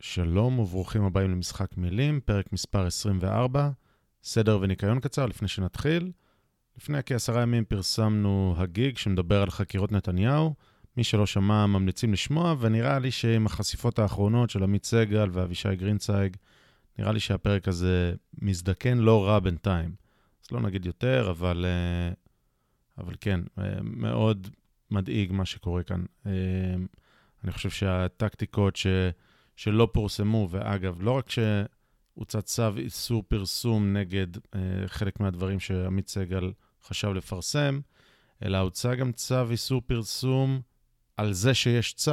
שלום וברוכים הבאים למשחק מילים, פרק מספר 24, סדר וניקיון קצר לפני שנתחיל. לפני כעשרה ימים פרסמנו הגיג שמדבר על חקירות נתניהו. מי שלא שמע, ממליצים לשמוע, ונראה לי שעם החשיפות האחרונות של עמית סגל ואבישי גרינצייג, נראה לי שהפרק הזה מזדקן לא רע בינתיים. אז לא נגיד יותר, אבל, אה, אבל כן, אה, מאוד מדאיג מה שקורה כאן. אה, אני חושב שהטקטיקות ש... שלא פורסמו, ואגב, לא רק שהוצא צו איסור פרסום נגד אה, חלק מהדברים שעמית סגל חשב לפרסם, אלא הוצא גם צו איסור פרסום על זה שיש צו.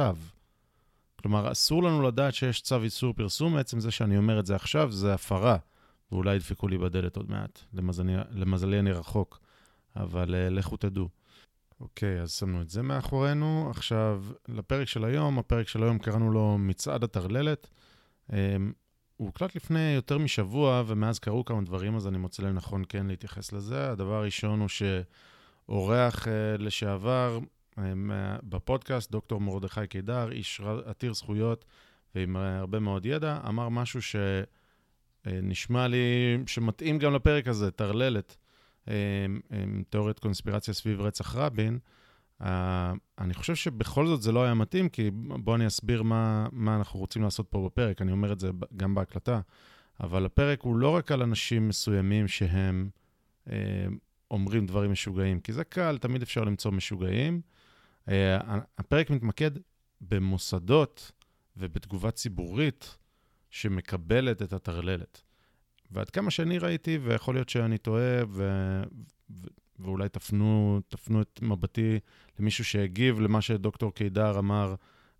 כלומר, אסור לנו לדעת שיש צו איסור פרסום, בעצם זה שאני אומר את זה עכשיו, זה הפרה, ואולי ידפקו לי בדלת עוד מעט. למזלי, למזלי אני רחוק, אבל uh, לכו תדעו. אוקיי, אז שמנו את זה מאחורינו. עכשיו, לפרק של היום, הפרק של היום קראנו לו מצעד הטרללת. אמ, הוא הוקלט לפני יותר משבוע, ומאז קרו כמה דברים, אז אני מוצא לנכון כן להתייחס לזה. הדבר הראשון הוא שאורח אה, לשעבר אה, בפודקאסט, דוקטור מרדכי קידר, איש עתיר זכויות ועם הרבה מאוד ידע, אמר משהו שנשמע אה, לי שמתאים גם לפרק הזה, טרללת. תיאוריית קונספירציה סביב רצח רבין, אני חושב שבכל זאת זה לא היה מתאים, כי בואו אני אסביר מה, מה אנחנו רוצים לעשות פה בפרק, אני אומר את זה גם בהקלטה, אבל הפרק הוא לא רק על אנשים מסוימים שהם uh, אומרים דברים משוגעים, כי זה קל, תמיד אפשר למצוא משוגעים. Uh, הפרק מתמקד במוסדות ובתגובה ציבורית שמקבלת את הטרללת. ועד כמה שאני ראיתי, ויכול להיות שאני טועה, ו... ו... ואולי תפנו, תפנו את מבטי למישהו שהגיב למה שדוקטור קידר אמר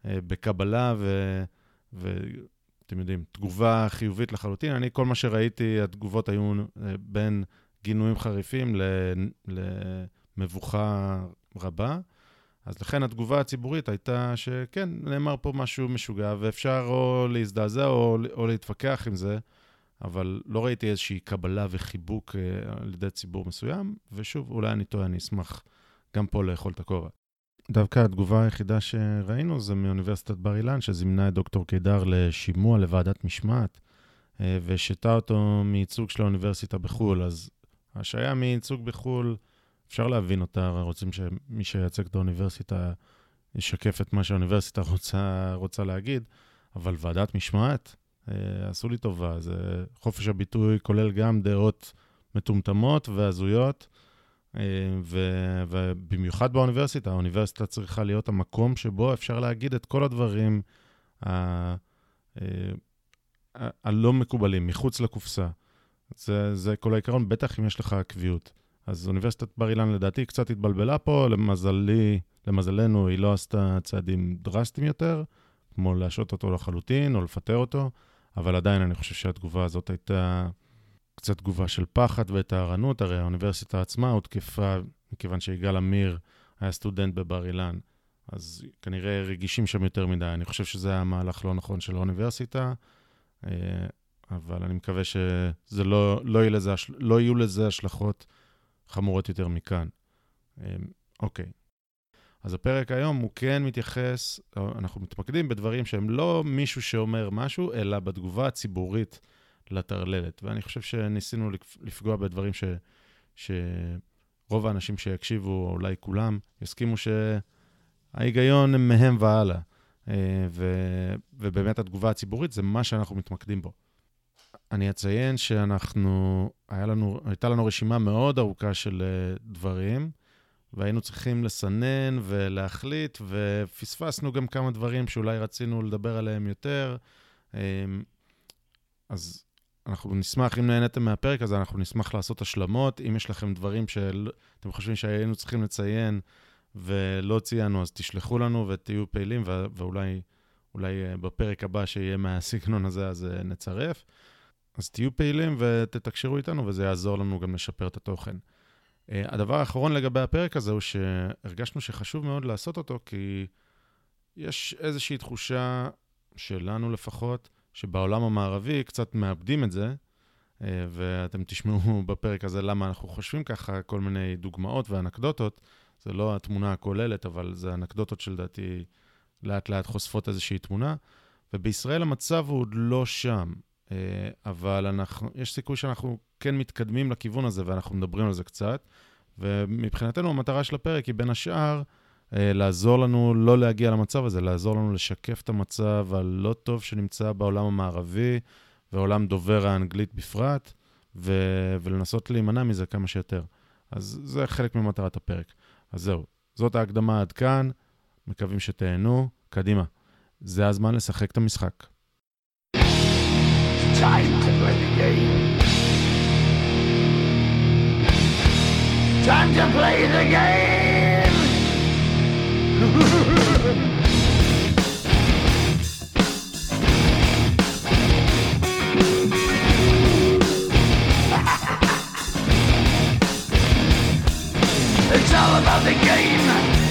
אה, בקבלה, ו... ואתם יודעים, תגובה חיובית לחלוטין. אני, כל מה שראיתי, התגובות היו אה, בין גינויים חריפים ל... למבוכה רבה. אז לכן התגובה הציבורית הייתה שכן, נאמר פה משהו משוגע, ואפשר או להזדעזע או, או להתווכח עם זה. אבל לא ראיתי איזושהי קבלה וחיבוק אה, על ידי ציבור מסוים, ושוב, אולי אני טועה, אני אשמח גם פה לאכול את הכובע. דווקא התגובה היחידה שראינו זה מאוניברסיטת בר אילן, שזימנה את דוקטור קידר לשימוע לוועדת משמעת, אה, והשתה אותו מייצוג של האוניברסיטה בחו"ל. אז השעיה מייצוג בחו"ל, אפשר להבין אותה, רוצים שמי שייצג את האוניברסיטה ישקף את מה שהאוניברסיטה רוצה, רוצה להגיד, אבל ועדת משמעת, עשו לי טובה, זה חופש הביטוי כולל גם דעות מטומטמות והזויות, אה, ו, ובמיוחד באוניברסיטה, האוניברסיטה צריכה להיות המקום שבו אפשר להגיד את כל הדברים ה, אה, הלא מקובלים, מחוץ לקופסה. זה, זה כל העיקרון, בטח אם יש לך קביעות. אז אוניברסיטת בר אילן לדעתי קצת התבלבלה פה, למזלי, למזלנו היא לא עשתה צעדים דרסטיים יותר, כמו להשעות אותו לחלוטין או לפטר אותו. אבל עדיין אני חושב שהתגובה הזאת הייתה קצת תגובה של פחד וטהרנות, הרי האוניברסיטה עצמה הותקפה, מכיוון שיגאל עמיר היה סטודנט בבר אילן, אז כנראה רגישים שם יותר מדי. אני חושב שזה היה מהלך לא נכון של האוניברסיטה, אה, אבל אני מקווה שזה לא, לא, יהיו, לזה, לא יהיו לזה השלכות חמורות יותר מכאן. אה, אוקיי. אז הפרק היום הוא כן מתייחס, אנחנו מתמקדים בדברים שהם לא מישהו שאומר משהו, אלא בתגובה הציבורית לטרללת. ואני חושב שניסינו לפגוע בדברים ש, שרוב האנשים שיקשיבו, או אולי כולם, יסכימו שההיגיון הם מהם והלאה. אה, ו, ובאמת התגובה הציבורית זה מה שאנחנו מתמקדים בו. אני אציין שאנחנו, לנו, הייתה לנו רשימה מאוד ארוכה של אה, דברים. והיינו צריכים לסנן ולהחליט, ופספסנו גם כמה דברים שאולי רצינו לדבר עליהם יותר. אמ, אז אנחנו נשמח, אם נהניתם מהפרק הזה, אנחנו נשמח לעשות השלמות. אם יש לכם דברים שאתם חושבים שהיינו צריכים לציין ולא ציינו, אז תשלחו לנו ותהיו פעילים, ואולי אולי אה, בפרק הבא שיהיה מהסגנון הזה, אז אה, נצרף. אז תהיו פעילים ותתקשרו איתנו, וזה יעזור לנו גם לשפר את התוכן. אה, הדבר האחרון לגבי הפרק הזה הוא שהרגשנו שחשוב מאוד לעשות אותו, כי יש איזושהי תחושה, שלנו לפחות, שבעולם המערבי קצת מאבדים את זה, אה, ואתם תשמעו בפרק הזה למה אנחנו חושבים ככה, כל מיני דוגמאות ואנקדוטות. זה לא התמונה הכוללת, אבל זה אנקדוטות שלדעתי לאט לאט חושפות איזושהי תמונה. ובישראל המצב הוא עוד לא שם. אה, אבל אנחנו, יש סיכוי שאנחנו כן מתקדמים לכיוון הזה, ואנחנו מדברים על זה קצת. ומבחינתנו המטרה של הפרק היא בין השאר אה, לעזור לנו לא להגיע למצב הזה, לעזור לנו לשקף את המצב הלא טוב שנמצא בעולם המערבי ועולם דובר האנגלית בפרט, ו- ולנסות להימנע מזה כמה שיותר. אז זה חלק ממטרת הפרק. אז זהו, זאת ההקדמה עד כאן, מקווים שתהנו. קדימה, זה הזמן לשחק את המשחק. Time to play the game. Time to play the game! It's all about the game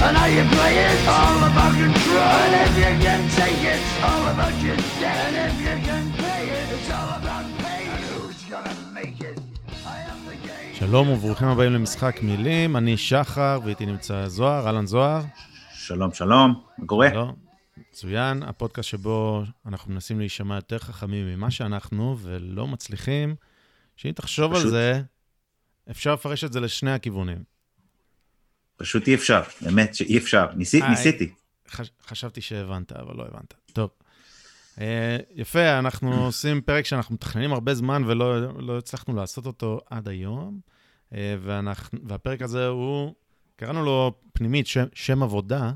and how you play it. All about control. And if you can take it, it's all about your debt. And if you can pay it, it's all about pain. And who's gonna make it? שלום וברוכים הבאים למשחק מילים, אני שחר ואיתי נמצא זוהר, אהלן זוהר. שלום, שלום, מה קורה? שלום, מצוין, הפודקאסט שבו אנחנו מנסים להישמע יותר חכמים ממה שאנחנו ולא מצליחים, שאם תחשוב פשוט... על זה, אפשר לפרש את זה לשני הכיוונים. פשוט אי אפשר, באמת שאי אפשר, ניסי, אה, ניסיתי. חש, חשבתי שהבנת, אבל לא הבנת. טוב. Uh, יפה, אנחנו עושים פרק שאנחנו מתכננים הרבה זמן ולא לא הצלחנו לעשות אותו עד היום, uh, ואנחנו, והפרק הזה הוא, קראנו לו פנימית, שם, שם עבודה,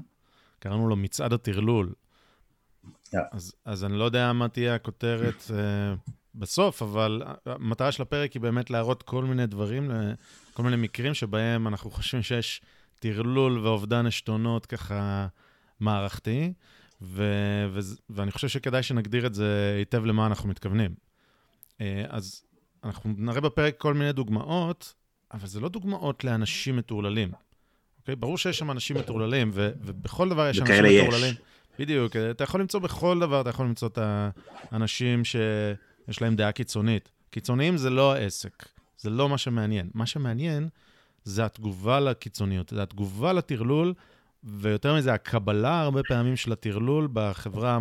קראנו לו מצעד הטרלול. Yeah. אז, אז אני לא יודע מה תהיה הכותרת uh, בסוף, אבל המטרה של הפרק היא באמת להראות כל מיני דברים, כל מיני מקרים שבהם אנחנו חושבים שיש טרלול ואובדן עשתונות ככה מערכתי, ו, ו, ואני חושב שכדאי שנגדיר את זה היטב למה אנחנו מתכוונים. אה, אז אנחנו נראה בפרק כל מיני דוגמאות, אבל זה לא דוגמאות לאנשים מטורללים. אוקיי? ברור שיש שם אנשים מטורללים, ו, ובכל דבר יש אנשים מטורללים. בדיוק, אתה יכול למצוא בכל דבר, אתה יכול למצוא את האנשים שיש להם דעה קיצונית. קיצוניים זה לא העסק, זה לא מה שמעניין. מה שמעניין זה התגובה לקיצוניות, זה התגובה לטרלול, ויותר מזה, הקבלה הרבה פעמים של הטרלול בחברה,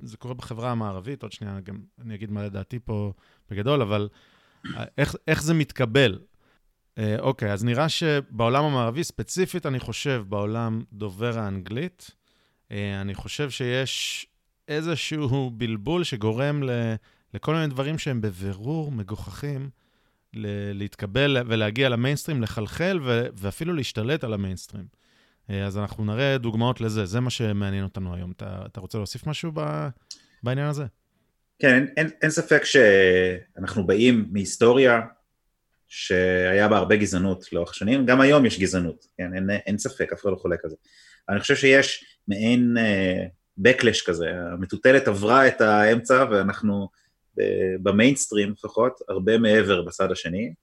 זה קורה בחברה המערבית, עוד שנייה גם אני אגיד מה לדעתי פה בגדול, אבל אה, איך, איך זה מתקבל? אה, אוקיי, אז נראה שבעולם המערבי, ספציפית, אני חושב, בעולם דובר האנגלית, אה, אני חושב שיש איזשהו בלבול שגורם ל, לכל מיני דברים שהם בבירור מגוחכים, להתקבל ולהגיע למיינסטרים, לחלחל ו- ואפילו להשתלט על המיינסטרים. אה, אז אנחנו נראה דוגמאות לזה, זה מה שמעניין אותנו היום. אתה, אתה רוצה להוסיף משהו ב- בעניין הזה? כן, אין, אין, אין ספק שאנחנו באים מהיסטוריה שהיה בה הרבה גזענות לאורך שנים, גם היום יש גזענות, כן, אין, אין ספק, אף אחד לא חולק על זה. אני חושב שיש מעין uh, backlash כזה, המטוטלת עברה את האמצע ואנחנו במיינסטרים לפחות, הרבה מעבר בצד השני.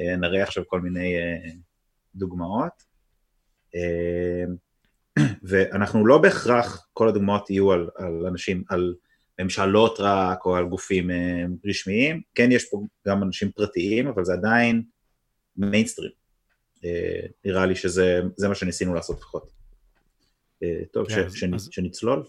אה, נראה עכשיו כל מיני אה, דוגמאות. אה, ואנחנו לא בהכרח, כל הדוגמאות יהיו על, על אנשים, על ממשלות רק או על גופים רשמיים, כן יש פה גם אנשים פרטיים, אבל זה עדיין מיינסטרים. נראה לי שזה מה שניסינו לעשות לפחות. טוב, כן, ש, אז, שנצלול.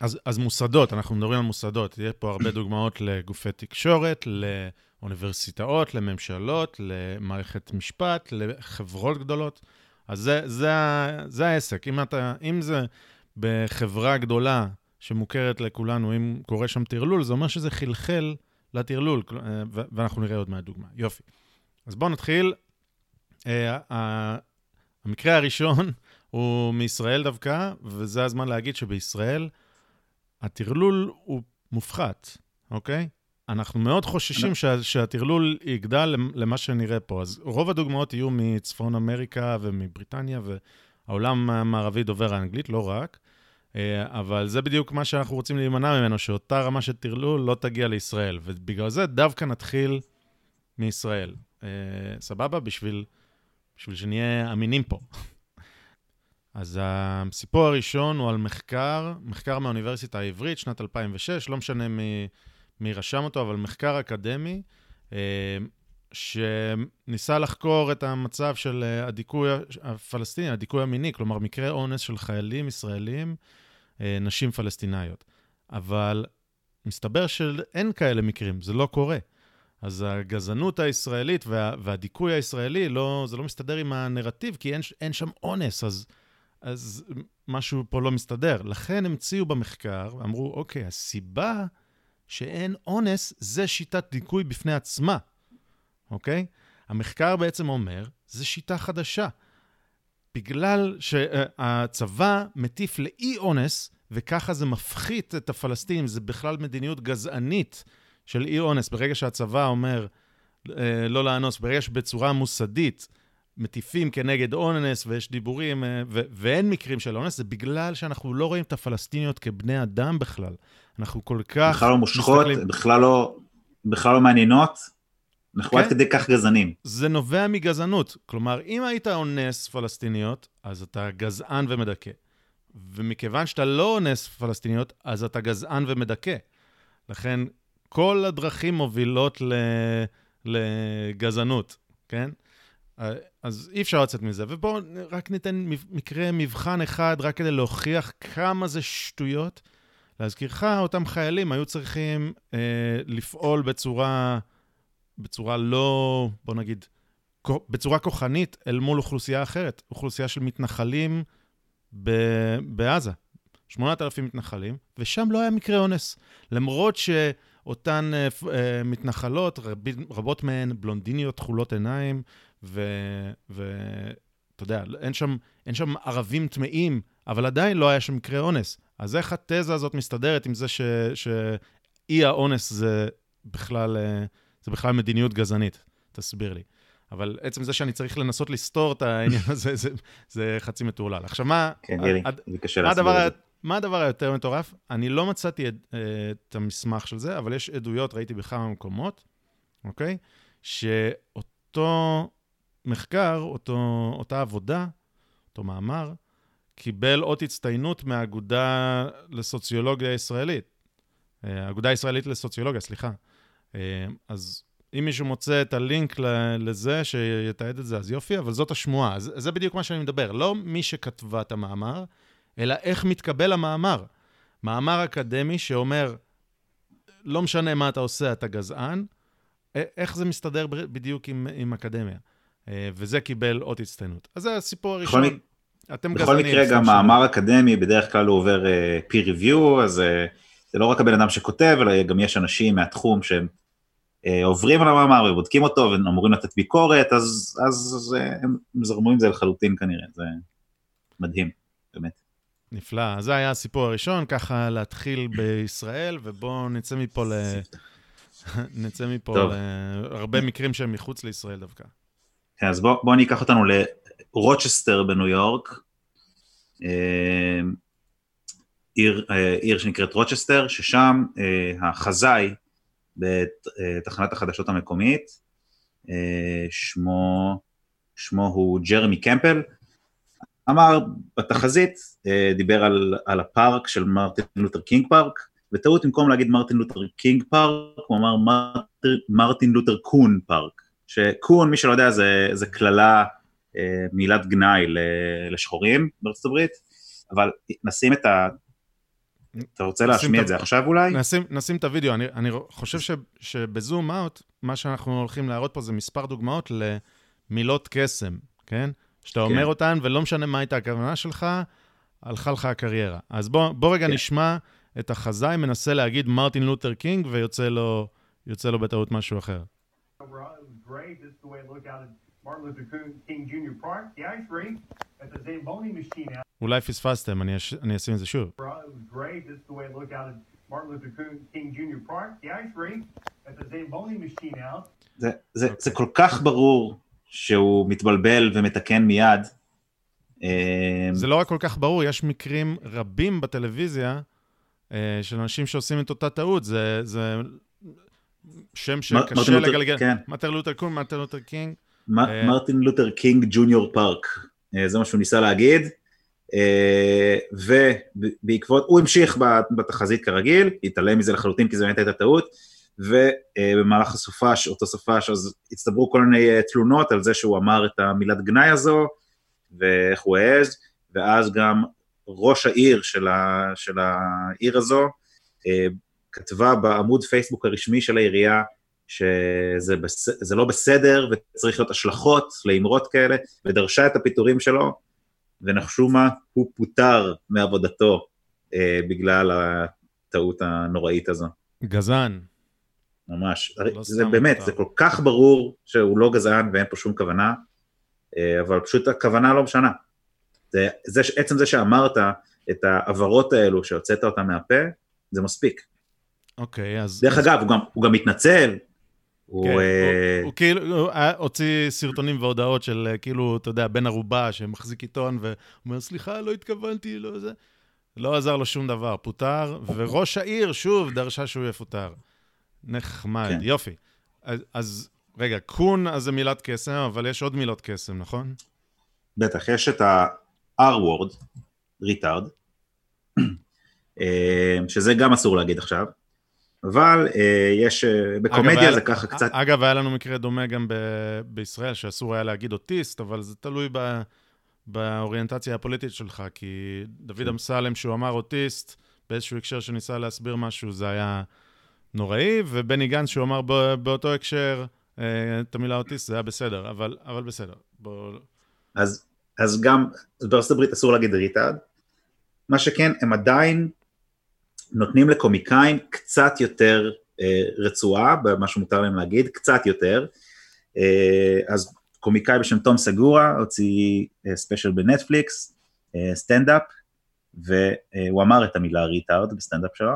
אז, אז מוסדות, אנחנו מדברים על מוסדות, יהיה פה הרבה דוגמאות לגופי תקשורת, לאוניברסיטאות, לממשלות, למערכת משפט, לחברות גדולות. אז זה, זה, זה העסק. אם, אתה, אם זה בחברה גדולה שמוכרת לכולנו, אם קורה שם טרלול, זה אומר שזה חלחל לטרלול, ואנחנו נראה עוד מהדוגמה. יופי. אז בואו נתחיל. אה, המקרה הראשון הוא מישראל דווקא, וזה הזמן להגיד שבישראל, הטרלול הוא מופחת, אוקיי? אנחנו מאוד חוששים שה, שהטרלול יגדל למה שנראה פה. אז רוב הדוגמאות יהיו מצפון אמריקה ומבריטניה, והעולם המערבי דובר האנגלית, לא רק. אה, אבל זה בדיוק מה שאנחנו רוצים להימנע ממנו, שאותה רמה של טרלול לא תגיע לישראל. ובגלל זה דווקא נתחיל מישראל. אה, סבבה? בשביל, בשביל שנהיה אמינים פה. אז הסיפור הראשון הוא על מחקר, מחקר מהאוניברסיטה העברית, שנת 2006, לא משנה מי, מי רשם אותו, אבל מחקר אקדמי, אה, שניסה לחקור את המצב של אה, הדיכוי הפלסטיני, הדיכוי המיני, כלומר מקרה אונס של חיילים ישראלים, אה, נשים פלסטיניות. אבל מסתבר שאין כאלה מקרים, זה לא קורה. אז הגזענות הישראלית וה, והדיכוי הישראלי, לא, זה לא מסתדר עם הנרטיב, כי אין, אין שם אונס, אז, אז משהו פה לא מסתדר. לכן המציאו במחקר, אמרו, אוקיי, הסיבה שאין אונס זה שיטת דיכוי בפני עצמה, אוקיי? המחקר בעצם אומר, זו שיטה חדשה. בגלל שהצבא מטיף לאי אונס, וככה זה מפחית את הפלסטינים, זה בכלל מדיניות גזענית של אי אונס. ברגע שהצבא אומר אה, לא לאנוס, ברגע שבצורה מוסדית מטיפים כנגד אונס ויש דיבורים, אה, ו- ואין מקרים של אונס, זה בגלל שאנחנו לא רואים את הפלסטיניות כבני אדם בכלל. אנחנו כל כך... בכלל לא מושכות, מסתכלים... בכלל לא, בכלל לא מעניינות. אנחנו כן. עד כדי כך גזענים. זה נובע מגזענות. כלומר, אם היית אונס פלסטיניות, אז אתה גזען ומדכא. ומכיוון שאתה לא אונס פלסטיניות, אז אתה גזען ומדכא. לכן, כל הדרכים מובילות ל... לגזענות, כן? אז אי אפשר לצאת מזה. ובואו רק ניתן מקרה מבחן אחד, רק כדי להוכיח כמה זה שטויות. להזכירך, אותם חיילים היו צריכים אה, לפעול בצורה, בצורה לא, בוא נגיד, בצורה כוחנית אל מול אוכלוסייה אחרת, אוכלוסייה של מתנחלים ב- בעזה. 8,000 מתנחלים, ושם לא היה מקרה אונס. למרות שאותן uh, uh, מתנחלות, רב, רבות מהן בלונדיניות תכולות עיניים, ואתה יודע, אין שם, אין שם ערבים טמאים, אבל עדיין לא היה שם מקרה אונס. אז איך התזה הזאת מסתדרת עם זה שאי האונס זה בכלל, אה, זה בכלל מדיניות גזענית? תסביר לי. אבל עצם זה שאני צריך לנסות לסתור את העניין הזה, זה, זה חצי מטורלל. עכשיו, מה... כן, ירי, זה קשה להסביר את זה. מה הדבר היותר מטורף? אני לא מצאתי את, את המסמך של זה, אבל יש עדויות, ראיתי בכמה מקומות, אוקיי? שאותו מחקר, אותו, אותה עבודה, אותו מאמר, קיבל אות הצטיינות מהאגודה לסוציולוגיה ישראלית. אה, האגודה הישראלית לסוציולוגיה, סליחה. אה, אז אם מישהו מוצא את הלינק לזה, שיתעד את זה, אז יופי, אבל זאת השמועה. אז זה בדיוק מה שאני מדבר. לא מי שכתבה את המאמר, אלא איך מתקבל המאמר. מאמר אקדמי שאומר, לא משנה מה אתה עושה, אתה גזען, איך זה מסתדר בדיוק עם, עם אקדמיה. אה, וזה קיבל אות הצטיינות. אז זה הסיפור הראשון. בכל, אתם בכל מקרה, גם מאמר אקדמי, בדרך כלל הוא עובר uh, peer review, אז uh, זה לא רק הבן אדם שכותב, אלא גם יש אנשים מהתחום שהם uh, עוברים על המאמר ובודקים אותו ואמורים לתת ביקורת, אז, אז, אז uh, הם זרמו עם זה לחלוטין כנראה, זה מדהים, באמת. נפלא. זה היה הסיפור הראשון, ככה להתחיל בישראל, ובואו נצא מפה ל... נצא מפה להרבה מקרים שהם מחוץ לישראל דווקא. כן, אז בואו בוא אני אקח אותנו לרוצ'סטר בניו יורק, אה, עיר, אה, עיר שנקראת רוצ'סטר, ששם אה, החזאי בתחנת החדשות המקומית, שמו, שמו הוא ג'רמי קמפל, אמר בתחזית, דיבר על, על הפארק של מרטין לותר קינג פארק, בטעות במקום להגיד מרטין לותר קינג פארק, הוא אמר מרטין לותר coon פארק. ש coon, מי שלא יודע, זה, זה קללה, אה, מילת גנאי לשחורים בארצות הברית, אבל נשים את ה... אתה רוצה להשמיע את זה עכשיו אולי? נשים, נשים את הוידאו, אני, אני חושב ש, שבזום אאוט, מה שאנחנו הולכים להראות פה זה מספר דוגמאות למילות קסם, כן? שאתה כן. אומר אותן, ולא משנה מה הייתה הכוונה שלך, הלכה לך הקריירה. אז בוא, בוא רגע כן. נשמע את החזאי מנסה להגיד מרטין לותר קינג, ויוצא לו, לו בטעות משהו אחר. Great. This is the way it looked out at Martin Luther King Jr. Park, the ice rink at the Zamboni machine out. אולי פספסתם, אני, אש... אני אשים את זה שוב. זה, זה, זה כל כך ברור שהוא מתבלבל ומתקן מיד. זה לא רק כל כך ברור, יש מקרים רבים בטלוויזיה של אנשים שעושים את אותה טעות. זה, זה שם שקשה לגלגל. כן. מרטין לותר קונג, מרטין לותר קינג. אה, מרטין לותר קינג ג'וניור פארק, אה, זה מה שהוא ניסה להגיד. אה, ובעקבות, הוא המשיך בתחזית כרגיל, התעלם מזה לחלוטין כי זו באמת הייתה טעות, ובמהלך הסופש, אותו סופש, אז הצטברו כל מיני תלונות על זה שהוא אמר את המילת גנאי הזו, ואיך הוא העז, ואז גם ראש העיר של, ה, של העיר הזו, כתבה בעמוד פייסבוק הרשמי של העירייה שזה בס... לא בסדר וצריך להיות השלכות לאמרות כאלה, ודרשה את הפיטורים שלו, ונחשו מה? הוא פוטר מעבודתו אה, בגלל הטעות הנוראית הזו. גזען. ממש. לא זה באמת, מותר. זה כל כך ברור שהוא לא גזען ואין פה שום כוונה, אה, אבל פשוט הכוונה לא משנה. זה, זה, עצם זה שאמרת את העברות האלו, שהוצאת אותן מהפה, זה מספיק. אוקיי, אז... דרך אז... אגב, הוא גם, הוא גם מתנצל, הוא, כן, אה... הוא, הוא כאילו, הוא הוציא סרטונים והודעות של אה, כאילו, אתה יודע, בן ערובה שמחזיק עיתון, ואומר, סליחה, לא התכוונתי, לא זה. לא עזר לו שום דבר, פוטר, וראש העיר, שוב, דרשה שהוא יפוטר. נחמד, כן. יופי. אז, אז רגע, קון אז זה מילת קסם, אבל יש עוד מילות קסם, נכון? בטח, יש את ה-R-word, ריטארד, אה, שזה גם אסור להגיד עכשיו. אבל אה, יש, אה, בקומדיה זה ככה קצת... אגב, היה לנו מקרה דומה גם בישראל, שאסור היה להגיד אוטיסט, אבל זה תלוי ב- באוריינטציה הפוליטית שלך, כי דוד אמסלם, שהוא אמר אוטיסט, באיזשהו הקשר שניסה להסביר משהו, זה היה נוראי, ובני גנץ, שהוא אמר באותו הקשר אה, את המילה אוטיסט, זה היה בסדר, אבל, אבל בסדר. בוא... אז, אז גם בארצות הברית אסור להגיד retard, מה שכן, הם עדיין נותנים לקומיקאים קצת יותר אה, רצועה, במה שמותר להם להגיד, קצת יותר. אה, אז קומיקאי בשם תום סגורה הוציא אה, special בנטפליקס, אה, סטנדאפ, והוא אמר את המילה retard בסטנדאפ שלו.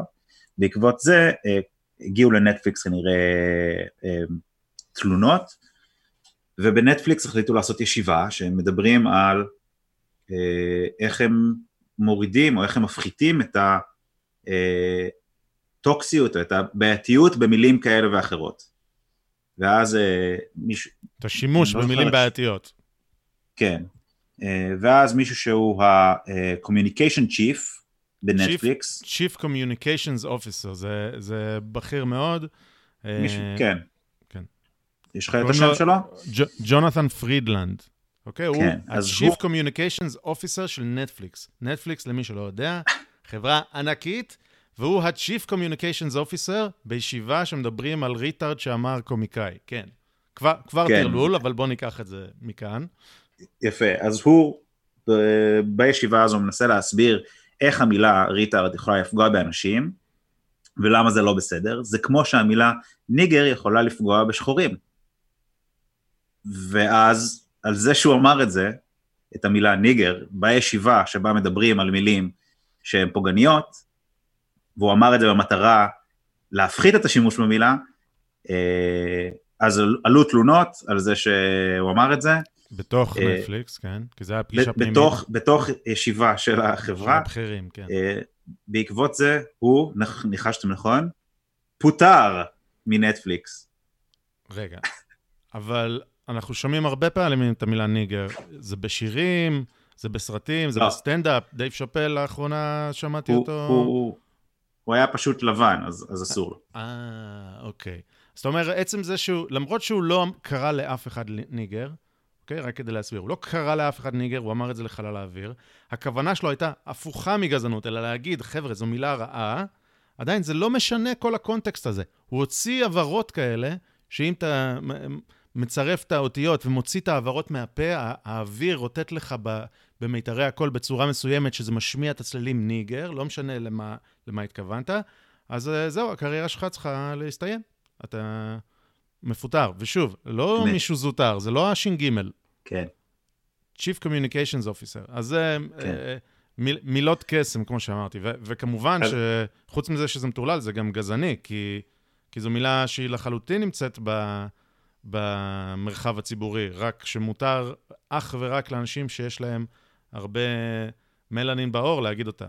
בעקבות זה אה, הגיעו לנטפליקס כנראה אה, תלונות, ובנטפליקס החליטו לעשות ישיבה שהם מדברים על אה, איך הם מורידים או איך הם מפחיתים את ה... הטוקסיות, את הבעייתיות במילים כאלה ואחרות. ואז אה, מישהו... את השימוש לא במילים בעייתיות. כן. אה, ואז מישהו שהוא ה-communication chief בנטפליקס. Chief Communications Officer, זה, זה בכיר מאוד. אה, מישהו, כן. כן. יש לך את השם שלו? ג'ונתן פרידלנד. אוקיי? כן, הוא ה-Chief הוא... Communications Officer של נטפליקס. נטפליקס, למי שלא יודע, חברה ענקית, והוא ה-Chief Communications Officer בישיבה שמדברים על retard שאמר קומיקאי, כן. כבר, כבר כן. טרלול, אבל בואו ניקח את זה מכאן. יפה, אז הוא בישיבה הזו מנסה להסביר איך המילה retard יכולה לפגוע באנשים, ולמה זה לא בסדר. זה כמו שהמילה ניגר יכולה לפגוע בשחורים. ואז, על זה שהוא אמר את זה, את המילה ניגר, בישיבה שבה מדברים על מילים שהן פוגעניות, והוא אמר את זה במטרה להפחית את השימוש במילה, אה, אז עלו תלונות על זה שהוא אמר את זה. בתוך אה, נטפליקס, כן, כי זה היה פגישה פנימית. בתוך, בתוך ישיבה של החברה. של הבכירים, כן. אה, בעקבות זה הוא, ניחשתם נכון, פוטר מנטפליקס. רגע, אבל אנחנו שומעים הרבה פעמים את המילה nigger, זה בשירים, זה בסרטים, זה לא. בסטנדאפ, דייב שאפל לאחרונה שמעתי הוא, אותו. הוא, הוא, הוא היה פשוט לבן, אז, אז אסור לו. אה, אוקיי. זאת אומרת, עצם זה שהוא, למרות שהוא לא קרא לאף אחד nigger, אוקיי? רק כדי להסביר, הוא לא קרא לאף אחד nigger, הוא אמר את זה לחלל האוויר. הכוונה שלו הייתה הפוכה מגזענות, אלא להגיד, חבר'ה, זו מילה רעה, עדיין זה לא משנה כל הקונטקסט הזה. הוא הוציא הבהרות כאלה, שאם אתה מצרף את האותיות ומוציא את ההעברות מהפה, האוויר רוטט לך במיתרי הקול בצורה מסוימת, שזה משמיע את הצלילים ניגר, לא משנה למה, למה התכוונת, אז אה, זהו, הקריירה שלך צריכה להסתיים. אתה מפוטר. ושוב, לא מ... מישהו זוטר, זה לא הש"ג. כן. Chief Communications Officer. אז זה כן. אה, מיל, מילות קסם, כמו שאמרתי. ו- וכמובן אז... שחוץ מזה שזה מטורלל, זה גם גזעני, כי, כי זו מילה שהיא לחלוטין נמצאת ב... במרחב הציבורי, רק שמותר אך ורק לאנשים שיש להם הרבה מלנין בעור להגיד אותה.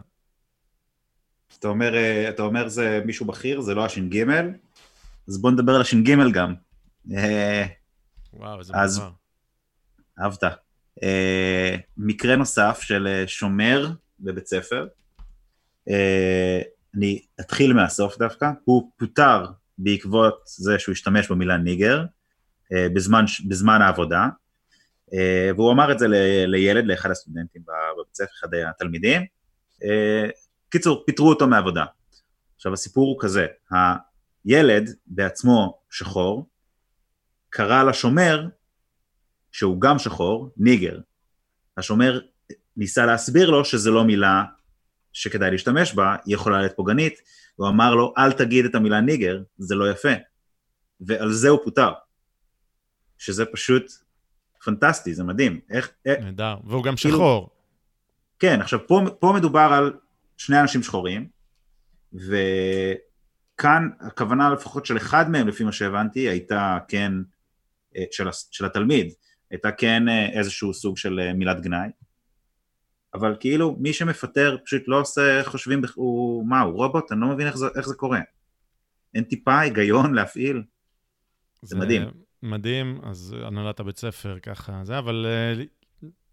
אתה אומר, אה, אתה אומר זה מישהו בכיר, זה לא הש"ג, אז בוא נדבר על הש"ג גם. אה, וואו, איזה אז... מעבר. אהבת. אה, מקרה נוסף של שומר בבית ספר. אני אתחיל מהסוף דווקא. הוא פוטר בעקבות זה שהוא השתמש במילה ניגר בזמן, בזמן העבודה. אה, והוא אמר את זה לילד, לאחד הסטודנטים בבית ספר, אחד התלמידים. קיצור, פיטרו אותו מעבודה. עכשיו הסיפור הוא כזה, הילד בעצמו שחור, קרא לשומר, שהוא גם שחור, nigger. השומר ניסה להסביר לו שזו לא מילה שכדאי להשתמש בה, היא יכולה להיות פוגענית, הוא אמר לו, אל תגיד את המילה nigger, זה לא יפה. ועל זה הוא פוטר. שזה פשוט פנטסטי, זה מדהים. איך... נהדר, והוא גם כאילו, שחור. כן, עכשיו פה, פה מדובר על שני אנשים שחורים, וכאן הכוונה לפחות של אחד מהם, לפי מה שהבנתי, הייתה כן, אה, של, של התלמיד, הייתה כן אה, איזשהו סוג של אה, מילת גנאי, אבל כאילו מי שמפטר פשוט לא עושה, חושבים, הוא, מה, הוא רובוט? אני לא מבין איך זה, איך זה קורה. אין טיפה היגיון להפעיל? זה, זה מדהים. מדהים, אז הנהלת הבית ספר ככה, זה, אבל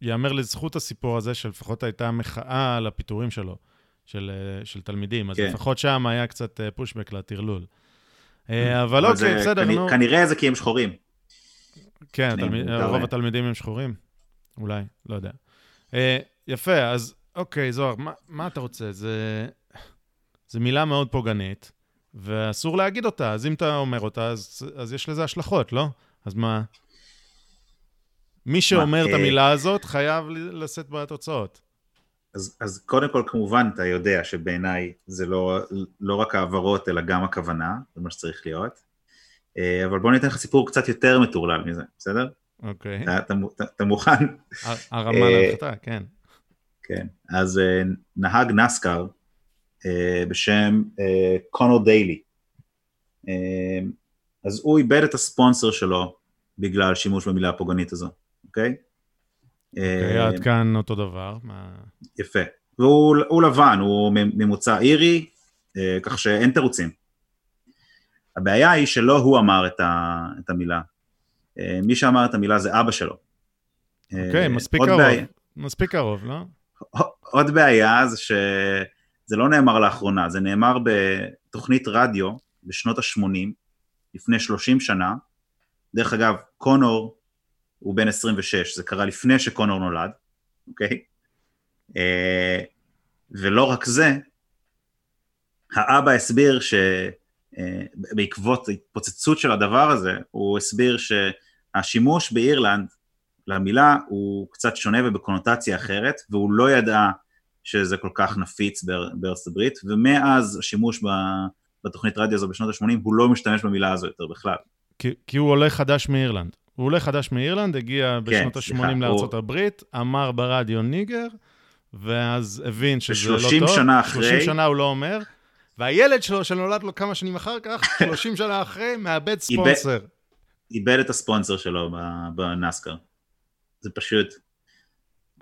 ייאמר לזכות הסיפור הזה, שלפחות הייתה מחאה על הפיטורים שלו, של, uh, של תלמידים, אז כן. לפחות שם היה קצת פושבק לטרלול. Uh, אבל אוקיי, בסדר, כנ... נו. כנראה זה כי הם שחורים. כן, התלמיד, רוב התלמידים הם שחורים, אולי, לא יודע. Uh, יפה, אז אוקיי, זוהר, מה, מה אתה רוצה? זה, זה מילה מאוד פוגענית. ואסור להגיד אותה, אז אם אתה אומר אותה, אז, אז יש לזה השלכות, לא? אז מה? מי שאומר מה, את אה, המילה הזאת חייב לשאת בה תוצאות. אז, אז קודם כל, כמובן, אתה יודע שבעיניי זה לא, לא רק העברות, אלא גם הכוונה, זה מה שצריך להיות. אה, אבל בוא ניתן לך סיפור קצת יותר מטורלל מזה, בסדר? אוקיי. אתה, אתה, אתה, אתה מוכן? הרמה אה, להנחתה, כן. כן, אז נהג נסקר אה, בשם אה, קונור דיילי. אה, אז הוא איבד את הספונסר שלו בגלל שימוש במילה הפוגענית הזו, אוקיי? אוקיי, עד כאן אותו דבר. יפה. והוא לבן, הוא ממוצא אירי, כך שאין תירוצים. הבעיה היא שלא הוא אמר את, ה, את המילה. מי שאמר את המילה זה אבא שלו. אוקיי, מספיק קרוב. בעיה, מספיק קרוב, לא? עוד בעיה זה ש... זה לא נאמר לאחרונה, זה נאמר בתוכנית רדיו בשנות ה-80, לפני 30 שנה. דרך אגב, קונור הוא בן 26, זה קרה לפני שקונור נולד, אוקיי? אה, ולא רק זה, האבא הסביר שבעקבות אה, ההתפוצצות של הדבר הזה, הוא הסביר שהשימוש באירלנד למילה הוא קצת שונה ובקונוטציה אחרת, והוא לא ידע שזה כל כך נפיץ בארצות הברית, ומאז השימוש בתוכנית רדיו הזו בשנות ה-80, הוא לא משתמש במילה הזו יותר בכלל. כי, כי הוא עולה חדש מאירלנד. הוא עולה חדש מאירלנד, הגיע כן, בשנות ה-80 לארצות הוא... הברית, אמר ברדיו ניגר, ואז הבין שזה לא טוב. 30 שנה אחרי... 30 שנה הוא לא אומר, והילד שלו, שנולד לו כמה שנים אחר כך, 30 שנה אחרי, מאבד ספונסר. איבד את הספונסר שלו בנסקר. זה פשוט...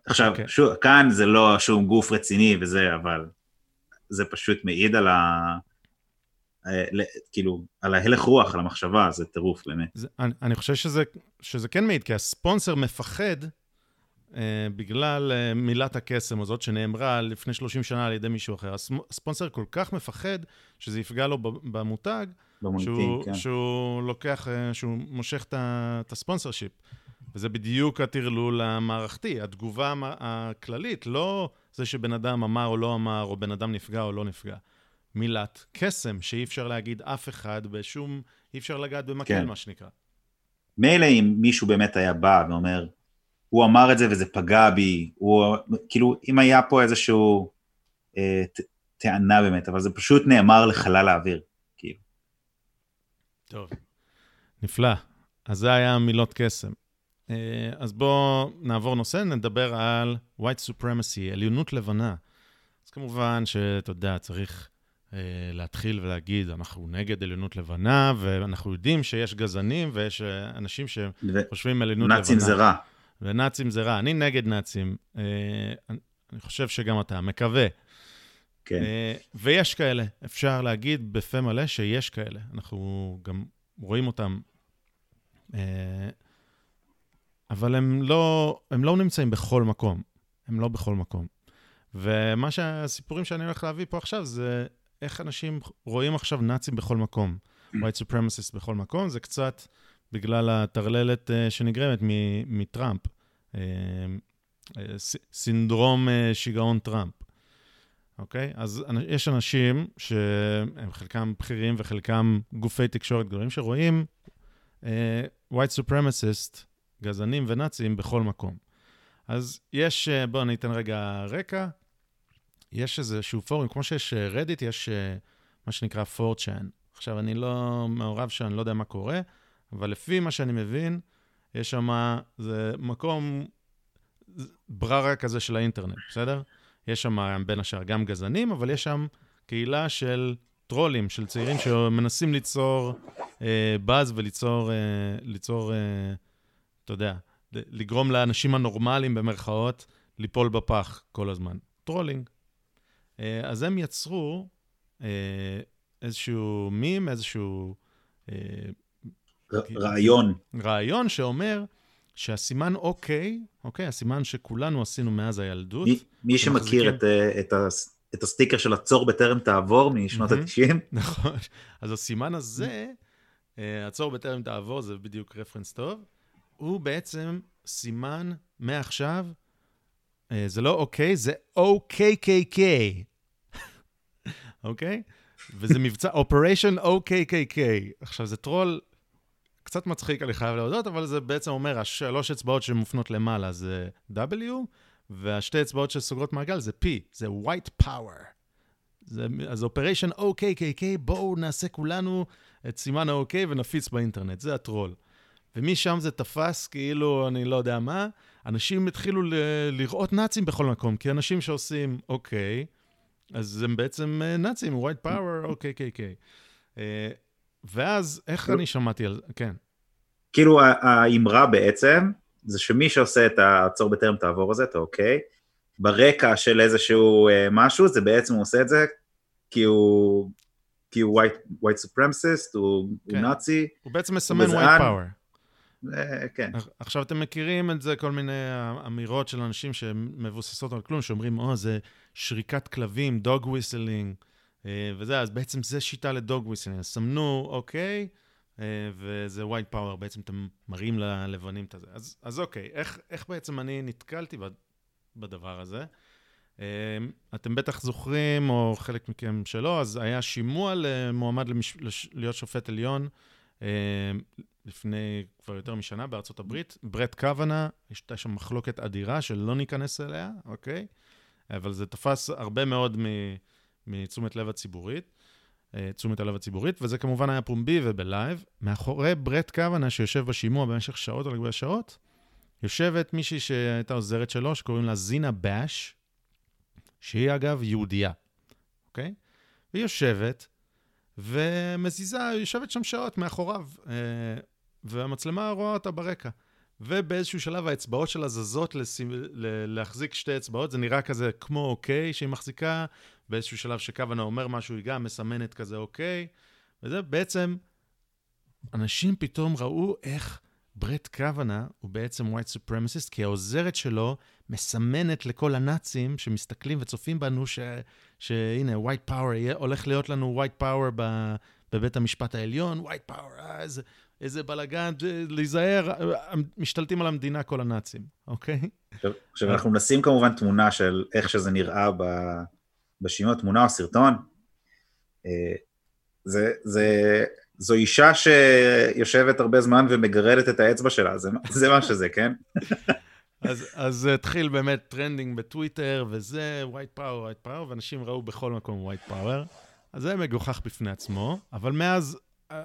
עכשיו, okay. אוקיי. שוב, כאן זה לא שום גוף רציני וזה, אבל זה פשוט מעיד על ה... כאילו, על ההלך רוח, על המחשבה, זה טירוף, באמת. זה, אני, אני חושב שזה, שזה כן מעיד, כי הספונסר מפחד אה, בגלל אה, מילת הקסם הזאת שנאמרה לפני 30 שנה על ידי מישהו אחר. הספונסר כל כך מפחד שזה יפגע לו במותג, שהוא, כן. שהוא לוקח, אה, שהוא מושך את הספונסר שיפ. וזה בדיוק הטרלול המערכתי, התגובה הכללית, לא זה שבן אדם אמר או לא אמר, או בן אדם נפגע או לא נפגע. מילת קסם, שאי אפשר להגיד אף אחד בשום, אי אפשר לגעת במקל, כן. מה שנקרא. מילא אם מישהו באמת היה בא ואומר, הוא אמר את זה וזה פגע בי, הוא, כאילו, אם היה פה איזשהו אה, טענה באמת, אבל זה פשוט נאמר לחלל האוויר, כאילו. טוב, נפלא. אז זה היה מילות קסם. אה, אז בואו נעבור נושא, נדבר על white supremacy, עליונות לבנה. אז כמובן שאתה יודע, צריך להתחיל ולהגיד, אנחנו נגד עליונות לבנה, ואנחנו יודעים שיש גזענים ויש uh, אנשים שחושבים עליונות לבנה. נאצים זה רע. ונאצים זה רע. אני נגד נאצים. Uh, אני חושב שגם אתה, מקווה. כן. ויש כאלה, אפשר להגיד בפה מלא שיש כאלה. אנחנו גם רואים אותם. אבל הם לא, הם לא נמצאים בכל מקום. הם לא בכל מקום. ומה שהסיפורים שאני הולך להביא פה עכשיו זה איך אנשים רואים עכשיו נאצים בכל מקום. white supremacist בכל מקום, זה קצת בגלל הטרללת uh, שנגרמת מטראמפ. Uh, סינדרום uh, שיגעון טראמפ. אוקיי? אז יש אנשים שהם חלקם בכירים וחלקם גופי תקשורת גדולים, שרואים uh, white supremacist, גזענים ונאצים בכל מקום. אז יש, בואו אני אתן רגע רקע. יש איזשהו פורום, כמו שיש רדיט, יש uh, מה שנקרא 4chan. עכשיו, אני לא מעורב שם, אני לא יודע מה קורה, אבל לפי מה שאני מבין, יש שם, זה מקום בררה כזה של האינטרנט, בסדר? יש שם בין השאר גם גזענים, אבל יש שם קהילה של טרולים, של צעירים שמנסים ליצור אה, באז וליצור, אה, ליצור, אה, אתה יודע, לגרום לאנשים הנורמליים, במרכאות, ליפול בפח כל הזמן. trolling. אה, אז הם יצרו אה, איזשהו מים, איזשהו... אה, רעיון. רעיון שאומר שהסימן אוקיי, אוקיי, הסימן שכולנו עשינו מאז הילדות. מי, מי שמכיר את, את, את הסטיקר של עצור בטרם תעבור משנות ה-90. נכון, אז הסימן הזה, עצור בטרם תעבור, זה בדיוק רפרנס טוב, הוא בעצם סימן מעכשיו, זה לא אוקיי, זה OKKK, אוקיי? וזה מבצע Operation OKKK. עכשיו, זה טרול קצת מצחיק, אני חייב להודות, אבל זה בעצם אומר, השלוש אצבעות שמופנות למעלה זה W, והשתי אצבעות שסוגרות מעגל זה P, זה White Power. זה, אז Operation OKKK, בואו נעשה כולנו את סימן ה-OK ונפיץ באינטרנט, זה הטרול. ומשם זה תפס כאילו, אני לא יודע מה, אנשים התחילו ל- לראות נאצים בכל מקום, כי אנשים שעושים אוקיי, אז הם בעצם אה, נאצים, white power, OKKK. אה, ואז, איך אני שמעתי על זה? כן. כאילו האמרה בעצם, זה שמי שעושה את העצור בטרם תעבור הזה, אתה אוקיי, ברקע של איזשהו אה, משהו, זה בעצם הוא עושה את זה כי הוא, כי הוא white, white supremacist, הוא, כן. הוא נאצי. הוא בעצם מסמן white power. אה, כן. עכשיו, אתם מכירים את זה, כל מיני אמירות של אנשים שמבוססות על כלום, שאומרים, או, זה שריקת כלבים, dog whistling. אה, וזה, אז בעצם זה שיטה ל-dog whistling. סמנו, אוקיי, אה, וזה white power, בעצם אתם מראים ללבנים את זה. אז, אז אוקיי, איך, איך בעצם אני נתקלתי בדבר הזה? אה, אתם בטח זוכרים, או חלק מכם שלא, אז היה שימוע למועמד למש... להיות שופט עליון לפני כבר יותר משנה בארצות הברית. ברט קוונה, הייתה שם מחלוקת אדירה שלא ניכנס אליה, אוקיי? אבל זה תפס הרבה מאוד. מתשומת לב הציבורית, אה, תשומת הלב הציבורית, וזה כמובן היה פומבי ובלייב. מאחורי ברט קוונה, שיושב בשימוע במשך שעות על גבי שעות, יושבת מישהי שהייתה עוזרת שלו, שקוראים לה זינה באש, שהיא אגב יהודייה, אוקיי? והיא יושבת ומזיזה, יושבת שם שעות מאחוריו, אה, והמצלמה רואה אותה ברקע. ובאיזשהו שלב האצבעות שלה זזות לשים, להחזיק שתי אצבעות, זה נראה כזה כמו אוקיי שהיא מחזיקה, באיזשהו שלב שכוונה אומר משהו, היא גם מסמנת כזה אוקיי, וזה בעצם, אנשים פתאום ראו איך ברט כוונה הוא בעצם white supremacist, כי העוזרת שלו מסמנת לכל הנאצים שמסתכלים וצופים בנו, ש, שהנה, white power, יהיה, הולך להיות לנו white power ב, בבית המשפט העליון, white power, אה, איזה, איזה בלאגן, להיזהר, משתלטים על המדינה כל הנאצים, אוקיי? עכשיו, אנחנו נשים כמובן תמונה של איך שזה נראה ב... בשימוע תמונה או סרטון, אה, זה, זה, זו אישה שיושבת הרבה זמן ומגרדת את האצבע שלה, זה, זה מה שזה, כן? אז, אז התחיל באמת trending בטוויטר, וזה white power, white power, ואנשים ראו בכל מקום white power. אז זה מגוחך בפני עצמו, אבל מאז,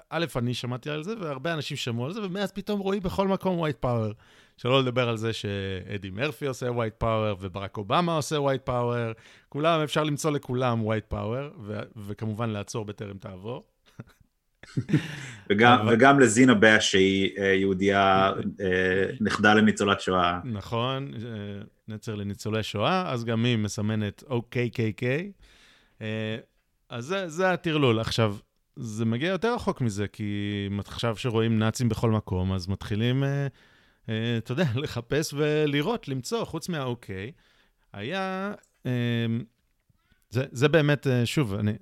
א', אני שמעתי על זה, והרבה אנשים שמעו על זה, ומאז פתאום רואים בכל מקום white power. שלא לדבר על זה שאדי מרפי עושה white power, וברק אובמה עושה white power, כולם, אפשר למצוא לכולם white power, וכמובן לעצור בטרם תעבור. וגם. וגם לזינה באש שהיא אה, יהודייה אה, נכדה לניצולת שואה. נכון, אה, נצר לניצולי שואה, אז גם היא מסמנת OKKK. אז זה, זה הטרלול. עכשיו, זה מגיע יותר רחוק מזה, כי עכשיו שרואים נאצים בכל מקום, אז מתחילים אה, אתה יודע, לחפש ולראות, למצוא, חוץ מהאוקיי, היה... אה, זה, זה באמת, אה, שוב, אני,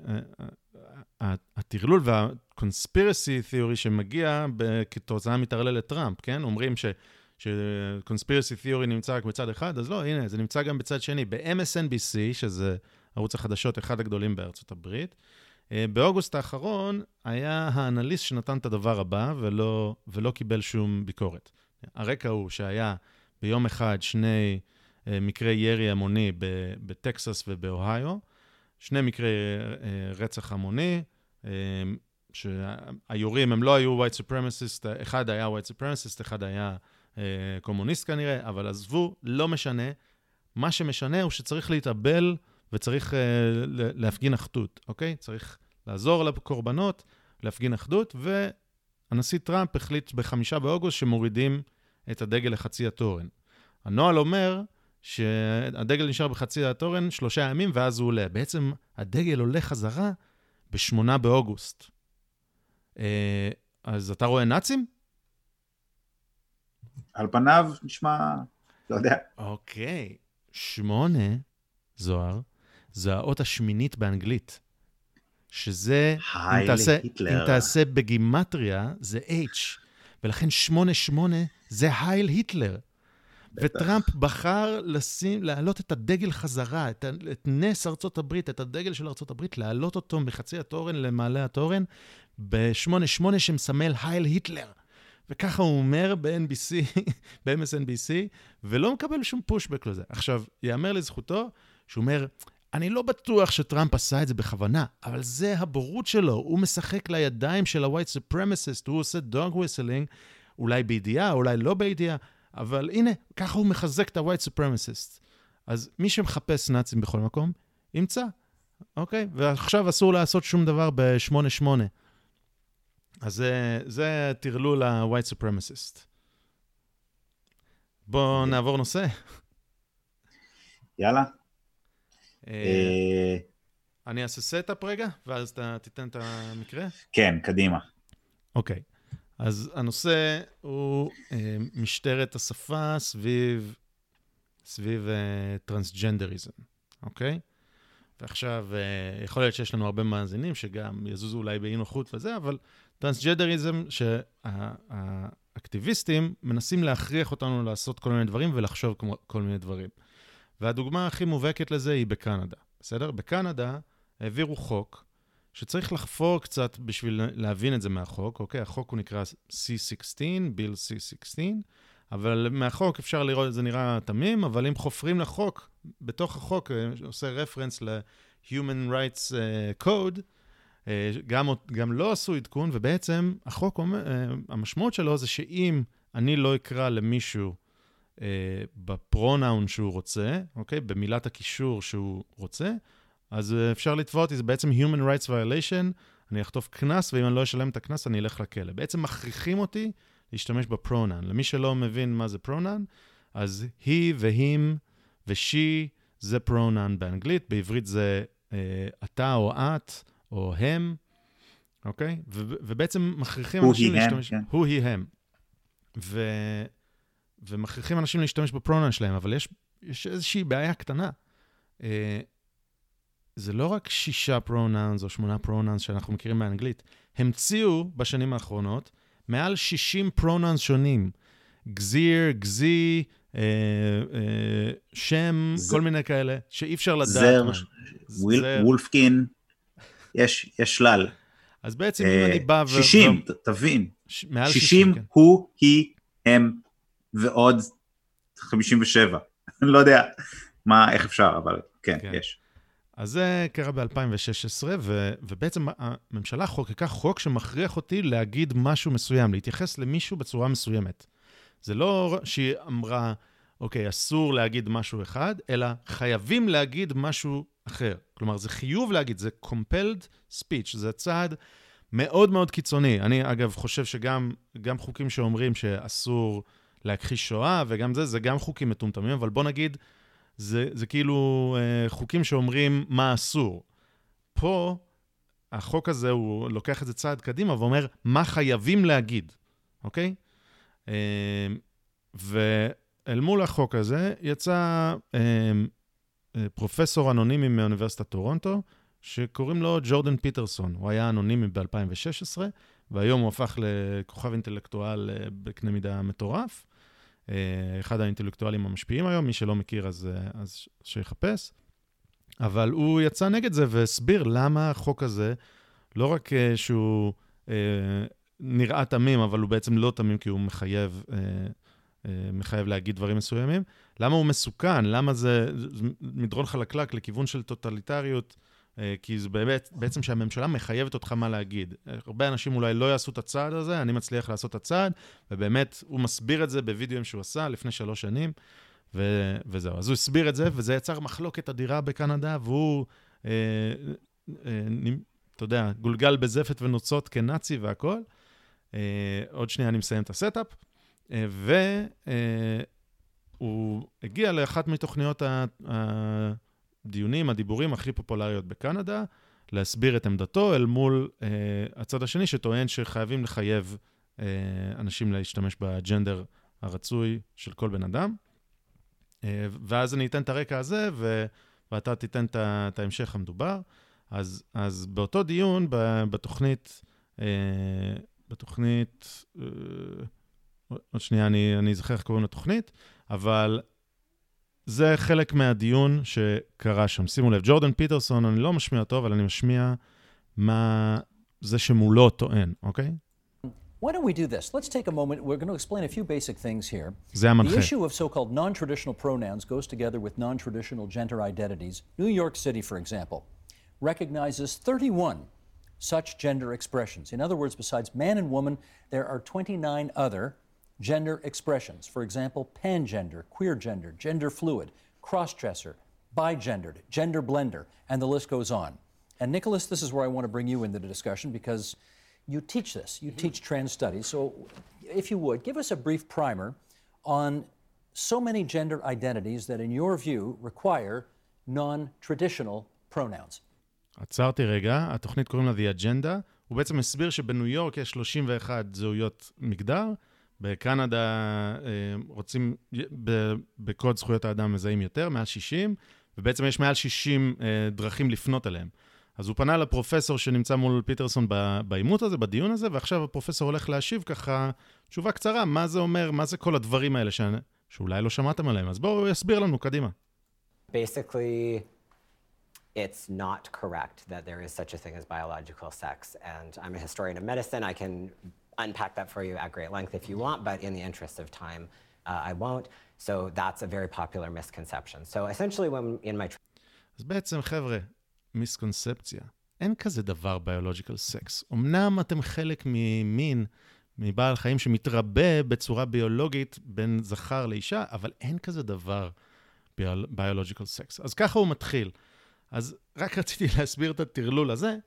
הטרלול וה-conspiracy theory שמגיע כתוצאה מטרלל לטראמפ, כן? אומרים ש... ש-conspiracy theory נמצא רק בצד אחד, אז לא, הנה, זה נמצא גם בצד שני. ב-MSNBC, שזה ערוץ החדשות אחד הגדולים בארצות הברית. אה, באוגוסט האחרון היה האנליסט שנתן את הדבר הבא ולא, ולא קיבל שום ביקורת. הרקע הוא שהיה ביום אחד שני אה, מקרי ירי המוני בטקסס ובאוהיו, שני מקרי אה, רצח המוני, שהיורים הם לא היו white supremacist, אחד היה white supremacist, אחד היה קומוניסט כנראה, אבל עזבו, לא משנה. מה שמשנה הוא שצריך להתאבל וצריך uh, להפגין אחדות, אוקיי? צריך לעזור לקורבנות, להפגין אחדות, והנשיא טראמפ החליט בחמישה באוגוסט שמורידים את הדגל לחצי התורן. הנוהל אומר שהדגל נשאר בחצי התורן שלושה ימים ואז הוא עולה. בעצם הדגל עולה חזרה בשמונה באוגוסט. Uh, אז אתה רואה נאצים? על פניו נשמע, לא יודע. אוקיי, שמונה, זוהר, זו האות השמינית באנגלית, שזה, אם תעשה, אם תעשה בגימטריה, זה H, ולכן 88 זה הייל היטלר. וטראמפ בחר לשים, להעלות את הדגל חזרה, את, את נס ארצות הברית, את הדגל של ארצות הברית, להעלות אותו מחצי התורן למעלה התורן, ב-88 שמסמל הייל היטלר. וככה הוא אומר ב-NBC, ב-MSNBC, ולא מקבל שום פושבק לזה. עכשיו, ייאמר לזכותו, שהוא אומר, אני לא בטוח שטראמפ עשה את זה בכוונה, אבל זה הבורות שלו. הוא משחק לידיים של ה-white supremacist, הוא עושה dog whistling, אולי בידיעה, אולי לא בידיעה, אבל הנה, ככה הוא מחזק את ה-white supremacist. אז מי שמחפש נאצים בכל מקום, ימצא, אוקיי? ועכשיו אסור לעשות שום דבר ב-88. אז זה, זה טרלול ה-white supremacist. בואו אוקיי. נעבור נושא. יאללה. אה, אה, אני אעשה setup רגע, ואז אתה תיתן את המקרה? כן, קדימה. אוקיי. אז הנושא הוא אה, משטרת השפה סביב, סביב טרנסג'נדריזם, אוקיי? ועכשיו, יכול להיות שיש לנו הרבה מאזינים שגם יזוזו אולי באי נוחות וזה, אבל טרנסג'נדריזם, שהאקטיביסטים מנסים להכריח אותנו לעשות כל מיני דברים ולחשוב כל מיני דברים. והדוגמה הכי מובהקת לזה היא בקנדה, בסדר? בקנדה העבירו חוק שצריך לחפור קצת בשביל להבין את זה מהחוק, אוקיי? החוק הוא נקרא C16, ביל C16, אבל מהחוק אפשר לראות, זה נראה תמים, אבל אם חופרים לחוק, בתוך החוק, אה, עושה רפרנס ל-Human Rights uh, Code, uh, גם, גם לא עשו עדכון, ובעצם החוק, המשמעות שלו זה שאם אני לא אקרא למישהו אה, בפרונאון שהוא רוצה, אוקיי? במילת הקישור שהוא רוצה, אז אה, אפשר לתבוע אותי, זה בעצם Human Rights Violation, אני אחטוף קנס, ואם אני לא אשלם את הקנס, אני אלך לכלא. בעצם מכריחים אותי להשתמש ב-pronoun. למי שלא מבין מה זה pronoun, אז he ו-him ו-she זה pronoun באנגלית, בעברית זה אה, אתה או את או הם, אוקיי? ו- ובעצם מכריחים אנשים להשתמש... כן. הוא, היא, הם. ו... ומכריחים אנשים להשתמש ב-pronoun שלהם, אבל יש, יש איזושהי בעיה קטנה. אה, זה לא רק שישה pronouns או שמונה pronouns שאנחנו מכירים באנגלית, המציאו בשנים האחרונות מעל 60 pronouns שונים. גזיר, גזי, אה, אה, שם, ז... כל מיני כאלה, שאי אפשר לדעת. זר, וויל, זר. wolfkin, יש, יש שלל. אז בעצם אה, אם אני בא ו... 60, ו... תבין. ש... מעל 60, 60 כן. הוא, היא, הם, ועוד 57. אני לא יודע מה, איך אפשר, אבל כן, כן. יש. אז זה קרה ב-2016, ו- ובעצם הממשלה חוקקה חוק שמכריח אותי להגיד משהו מסוים, להתייחס למישהו בצורה מסוימת. זה לא שהיא אמרה, אוקיי, אסור להגיד משהו אחד, אלא חייבים להגיד משהו אחר. כלומר, זה חיוב להגיד, זה compelled speech, זה צעד מאוד מאוד קיצוני. אני, אגב, חושב שגם חוקים שאומרים שאסור... להכחיש שואה, וגם זה, זה גם חוקים מטומטמים, אבל בוא נגיד, זה, זה כאילו אה, חוקים שאומרים מה אסור. פה, החוק הזה, הוא לוקח את זה צעד קדימה ואומר מה חייבים להגיד, אוקיי? אה, ואל מול החוק הזה יצא אה, אה, פרופסור אנונימי מאוניברסיטת טורונטו, שקוראים לו ג'ורדן פיטרסון. הוא היה אנונימי ב-2016, והיום הוא הפך לכוכב אינטלקטואל אה, בקנה מידה מטורף. אה, אחד האינטלקטואלים המשפיעים היום, מי שלא מכיר אז, אה, אז שיחפש. אבל הוא יצא נגד זה והסביר למה החוק הזה, לא רק שהוא אה, נראה תמים, אבל הוא בעצם לא תמים כי הוא מחייב, אה, אה, מחייב להגיד דברים מסוימים, למה הוא מסוכן, למה זה מדרון חלקלק לכיוון של טוטליטריות. אה, כי זה באמת, בעצם שהממשלה מחייבת אותך מה להגיד. הרבה אנשים אולי לא יעשו את הצעד הזה, אני מצליח לעשות את הצעד, ובאמת, הוא מסביר את זה בווידאוים שהוא עשה לפני שלוש שנים, ו- וזהו. אז הוא הסביר את זה, וזה יצר מחלוקת אדירה בקנדה, והוא, אה, אה, אתה יודע, גולגל בזפת ונוצות כנאצי והכול. אה, עוד שנייה אני מסיים את ה setup. אה, והוא אה, הגיע לאחת מתוכניות ה... הדיונים, הדיבורים הכי פופולריות בקנדה, להסביר את עמדתו אל מול אה, הצד השני שטוען שחייבים לחייב אה, אנשים להשתמש בג'נדר הרצוי של כל בן אדם. אה, ואז אני אתן את הרקע הזה, ו, ואתה תיתן את ההמשך המדובר. אז, אז באותו דיון, בתוכנית, אה, בתוכנית, אה, עוד שנייה, אני אזכר איך קוראים לתוכנית, אבל זה חלק מהדיון שקרה שם. שימו לב, ג'ורדן פיטרסון, אני לא משמיע אותו, אבל אני משמיע מה זה שמולו טוען, אוקיי? Why don't we do this? Let's take a moment. We're going to explain a few basic things here. The issue of so-called non-traditional pronouns goes together with non-traditional gender identities. New York City, for example, recognizes 31 such gender expressions. In other words, besides man and woman, there are 29 other gender expressions. For example, pangender, queer gender, gender fluid, crossdresser, bigendered, gender blender, and the list goes on. And Nicholas, this is where I want to bring you into the discussion because you teach this, you mm-hmm. teach trans studies. So, if you would, give us a brief primer on so many gender identities that, in your view, require non-traditional pronouns. עצרתי רגע, התוכנית קוראים לה The Agenda. הוא בעצם הסביר שבניו יורק יש 31 זהויות מגדר, בקנדה אה, רוצים, בקוד זכויות האדם מזהים יותר, מעל 60, ובעצם יש מעל 60 אה, דרכים לפנות אליהם. אז הוא פנה לפרופסור שנמצא מול פיטרסון בעימות הזה, בדיון הזה, ועכשיו הפרופסור הולך להשיב ככה תשובה קצרה, מה זה אומר, מה זה כל הדברים האלה ש... שאולי לא שמעתם עליהם. אז בואו, יסביר לנו, קדימה. Basically, it's not correct that there is such a thing as biological sex. And I'm a historian of medicine. I can unpack that for you at great length if you want, but in the interest of time, uh, I won't. So that's a very popular misconception. So essentially when in my... אז בעצם, חבר'ה, מיסקונספציה. אין כזה דבר ביולוג'יקל סקס. אמנם אתם חלק ממין, מבעל חיים שמתרבה בצורה ביולוגית בין זכר לאישה, אבל אין כזה דבר ביולוג'יקל סקס. אז ככה הוא מתחיל. אז רק רציתי להסביר את הטרלול הזה,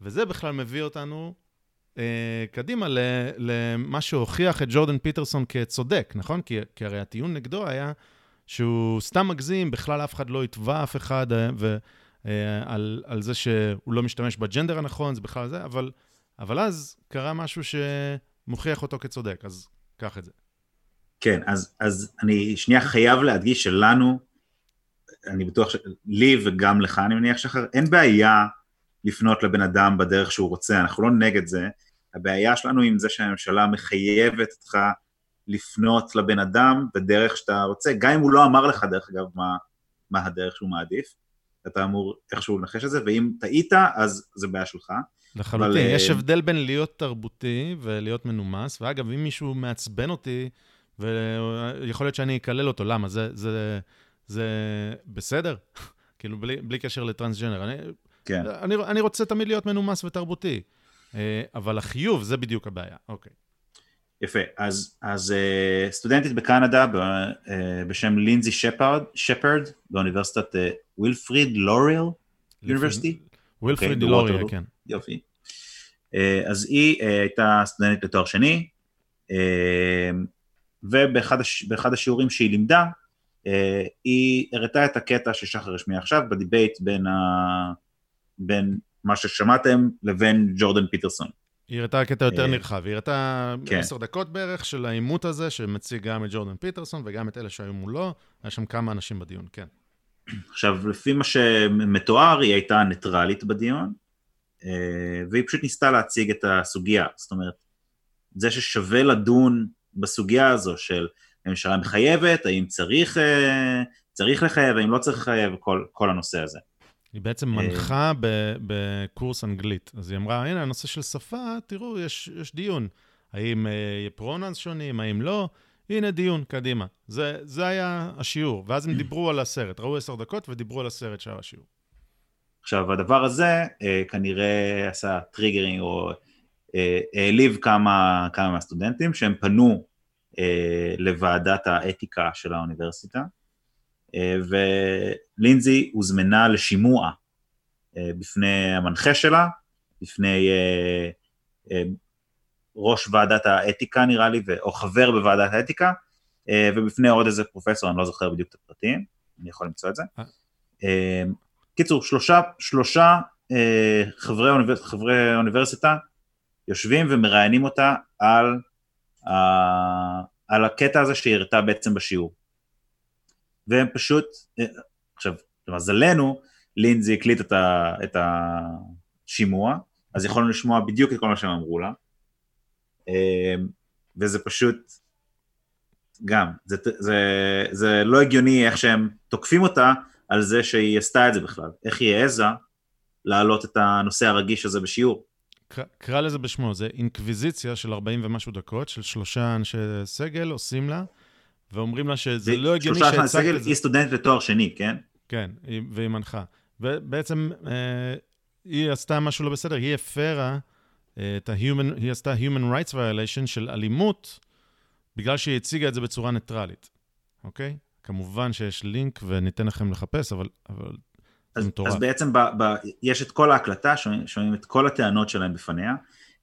וזה בכלל מביא אותנו קדימה למה שהוכיח את ג'ורדן פיטרסון כצודק, נכון? כי, כי הרי הטיעון נגדו היה שהוא סתם מגזים, בכלל אף אחד לא יתבע אף אחד, אה, ו, אה, על, זה שהוא לא משתמש בג'נדר הנכון, זה בכלל זה, אבל, אבל אז קרה משהו שמוכיח אותו כצודק, אז קח את זה. כן, אז, אז אני שנייה חייב להדגיש שלנו, אני בטוח שלי וגם לך, אני מניח שאחר, אין בעיה לפנות לבן אדם בדרך שהוא רוצה, אנחנו לא נגד זה, הבעיה שלנו עם זה שהממשלה מחייבת אותך לפנות לבן אדם בדרך שאתה רוצה, גם אם הוא לא אמר לך, דרך אגב, מה, מה הדרך שהוא מעדיף, אתה אמור איכשהו לנחש את זה, ואם טעית, אז זה בעיה שלך. לחלוטין, אבל... יש אה, הבדל בין להיות תרבותי ולהיות מנומס, ואגב, אם מישהו מעצבן אותי, ויכול להיות שאני אקלל אותו, למה? זה, זה, זה בסדר? כאילו, בלי, בלי קשר לטרנסג'נר. אני, כן. אני, אני רוצה תמיד להיות מנומס ותרבותי. אה, אבל החיוב, זה בדיוק הבעיה. אוקיי. יפה, אז, אז uh, סטודנטית בקנדה uh, בשם לינזי שפרד, שפרד באוניברסיטת Wilfrid Laurier University. Wilfrid Laurier, כן. יופי. אז היא הייתה סטודנטית לתואר שני, ובאחד הש, השיעורים שהיא לימדה, היא הראתה את הקטע ששחר השמיע עכשיו ב debate בין, ה, בין מה ששמעתם, לבין ג'ורדן פיטרסון. היא הראתה קטע יותר אה, נרחב, היא הראתה כן. עשר דקות בערך של העימות הזה, שמציג גם את ג'ורדן פיטרסון וגם את אלה שהיו מולו, היה שם כמה אנשים בדיון, כן. עכשיו, לפי מה שמתואר, היא הייתה ניטרלית בדיון, אה, והיא פשוט ניסתה להציג את הסוגיה, זאת אומרת, זה ששווה לדון בסוגיה הזו של הממשלה מחייבת, האם צריך, אה, צריך לחייב, האם לא צריך לחייב, כל, כל הנושא הזה. היא בעצם מנחה בקורס אנגלית. אז היא אמרה, הנה, הנושא של שפה, תראו, יש, יש דיון. האם יהיה פרוננס שונים, האם לא? הנה דיון, קדימה. זה, זה היה השיעור. ואז הם דיברו על הסרט, ראו עשר דקות ודיברו על הסרט שהיה השיעור. עכשיו, הדבר הזה אה, כנראה עשה triggering או אה, העליב כמה, כמה מהסטודנטים שהם פנו אה, לוועדת האתיקה של האוניברסיטה, אה, ולינזי הוזמנה לשימוע אה, בפני המנחה שלה, בפני אה, אה, ראש ועדת האתיקה נראה לי, או חבר בוועדת האתיקה, אה, ובפני עוד איזה פרופסור, אני לא זוכר בדיוק את הפרטים, אני יכול למצוא את זה. אה. קיצור, שלושה, שלושה חברי, אוניבר, חברי אוניברסיטה יושבים ומראיינים אותה על, על הקטע הזה שהיא הראתה בעצם בשיעור. והם פשוט, עכשיו, למזלנו, לינזי הקליט את, ה, את השימוע, אז יכולנו לשמוע בדיוק את כל מה שהם אמרו לה. אמ, וזה פשוט, גם, זה, זה, זה לא הגיוני איך שהם תוקפים אותה על זה שהיא עשתה את זה בכלל, איך היא העזה להעלות את הנושא הרגיש הזה בשיעור. קרא לזה בשמו, זה אינקוויזיציה של 40 ומשהו דקות, של שלושה אנשי סגל עושים לה, ואומרים לה שזה לא הגיוני שהצגת את זה. שלושה אנשי סגל, היא סטודנט לתואר שני, כן? כן, והיא מנחה. ובעצם אה, היא עשתה משהו לא בסדר, היא הפרה את ה-human, היא עשתה human rights violation של אלימות, בגלל שהיא הציגה את זה בצורה ניטרלית, אוקיי? כמובן שיש לינק וניתן לכם לחפש, אבל, אבל אז, מטורף. אז בעצם ב, ב, יש את כל ההקלטה, שומעים, שומעים את כל הטענות שלהם בפניה.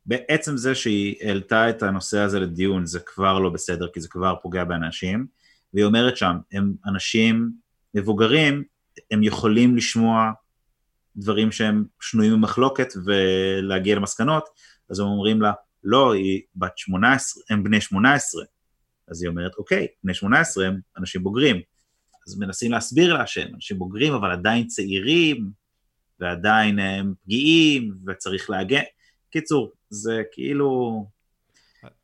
בעצם זה שהיא העלתה את הנושא הזה לדיון, זה כבר לא בסדר, כי זה כבר פוגע באנשים. והיא אומרת שם, הם אנשים מבוגרים, הם יכולים לשמוע דברים שהם שנויים במחלוקת ולהגיע למסקנות, אז הם אומרים לה, לא, היא בת 18, הם בני 18. אז היא אומרת, אוקיי, בני 18 הם אנשים בוגרים. אז מנסים להסביר לה שהם אנשים בוגרים, אבל עדיין צעירים, ועדיין הם פגיעים, וצריך להגן. קיצור, זה כאילו...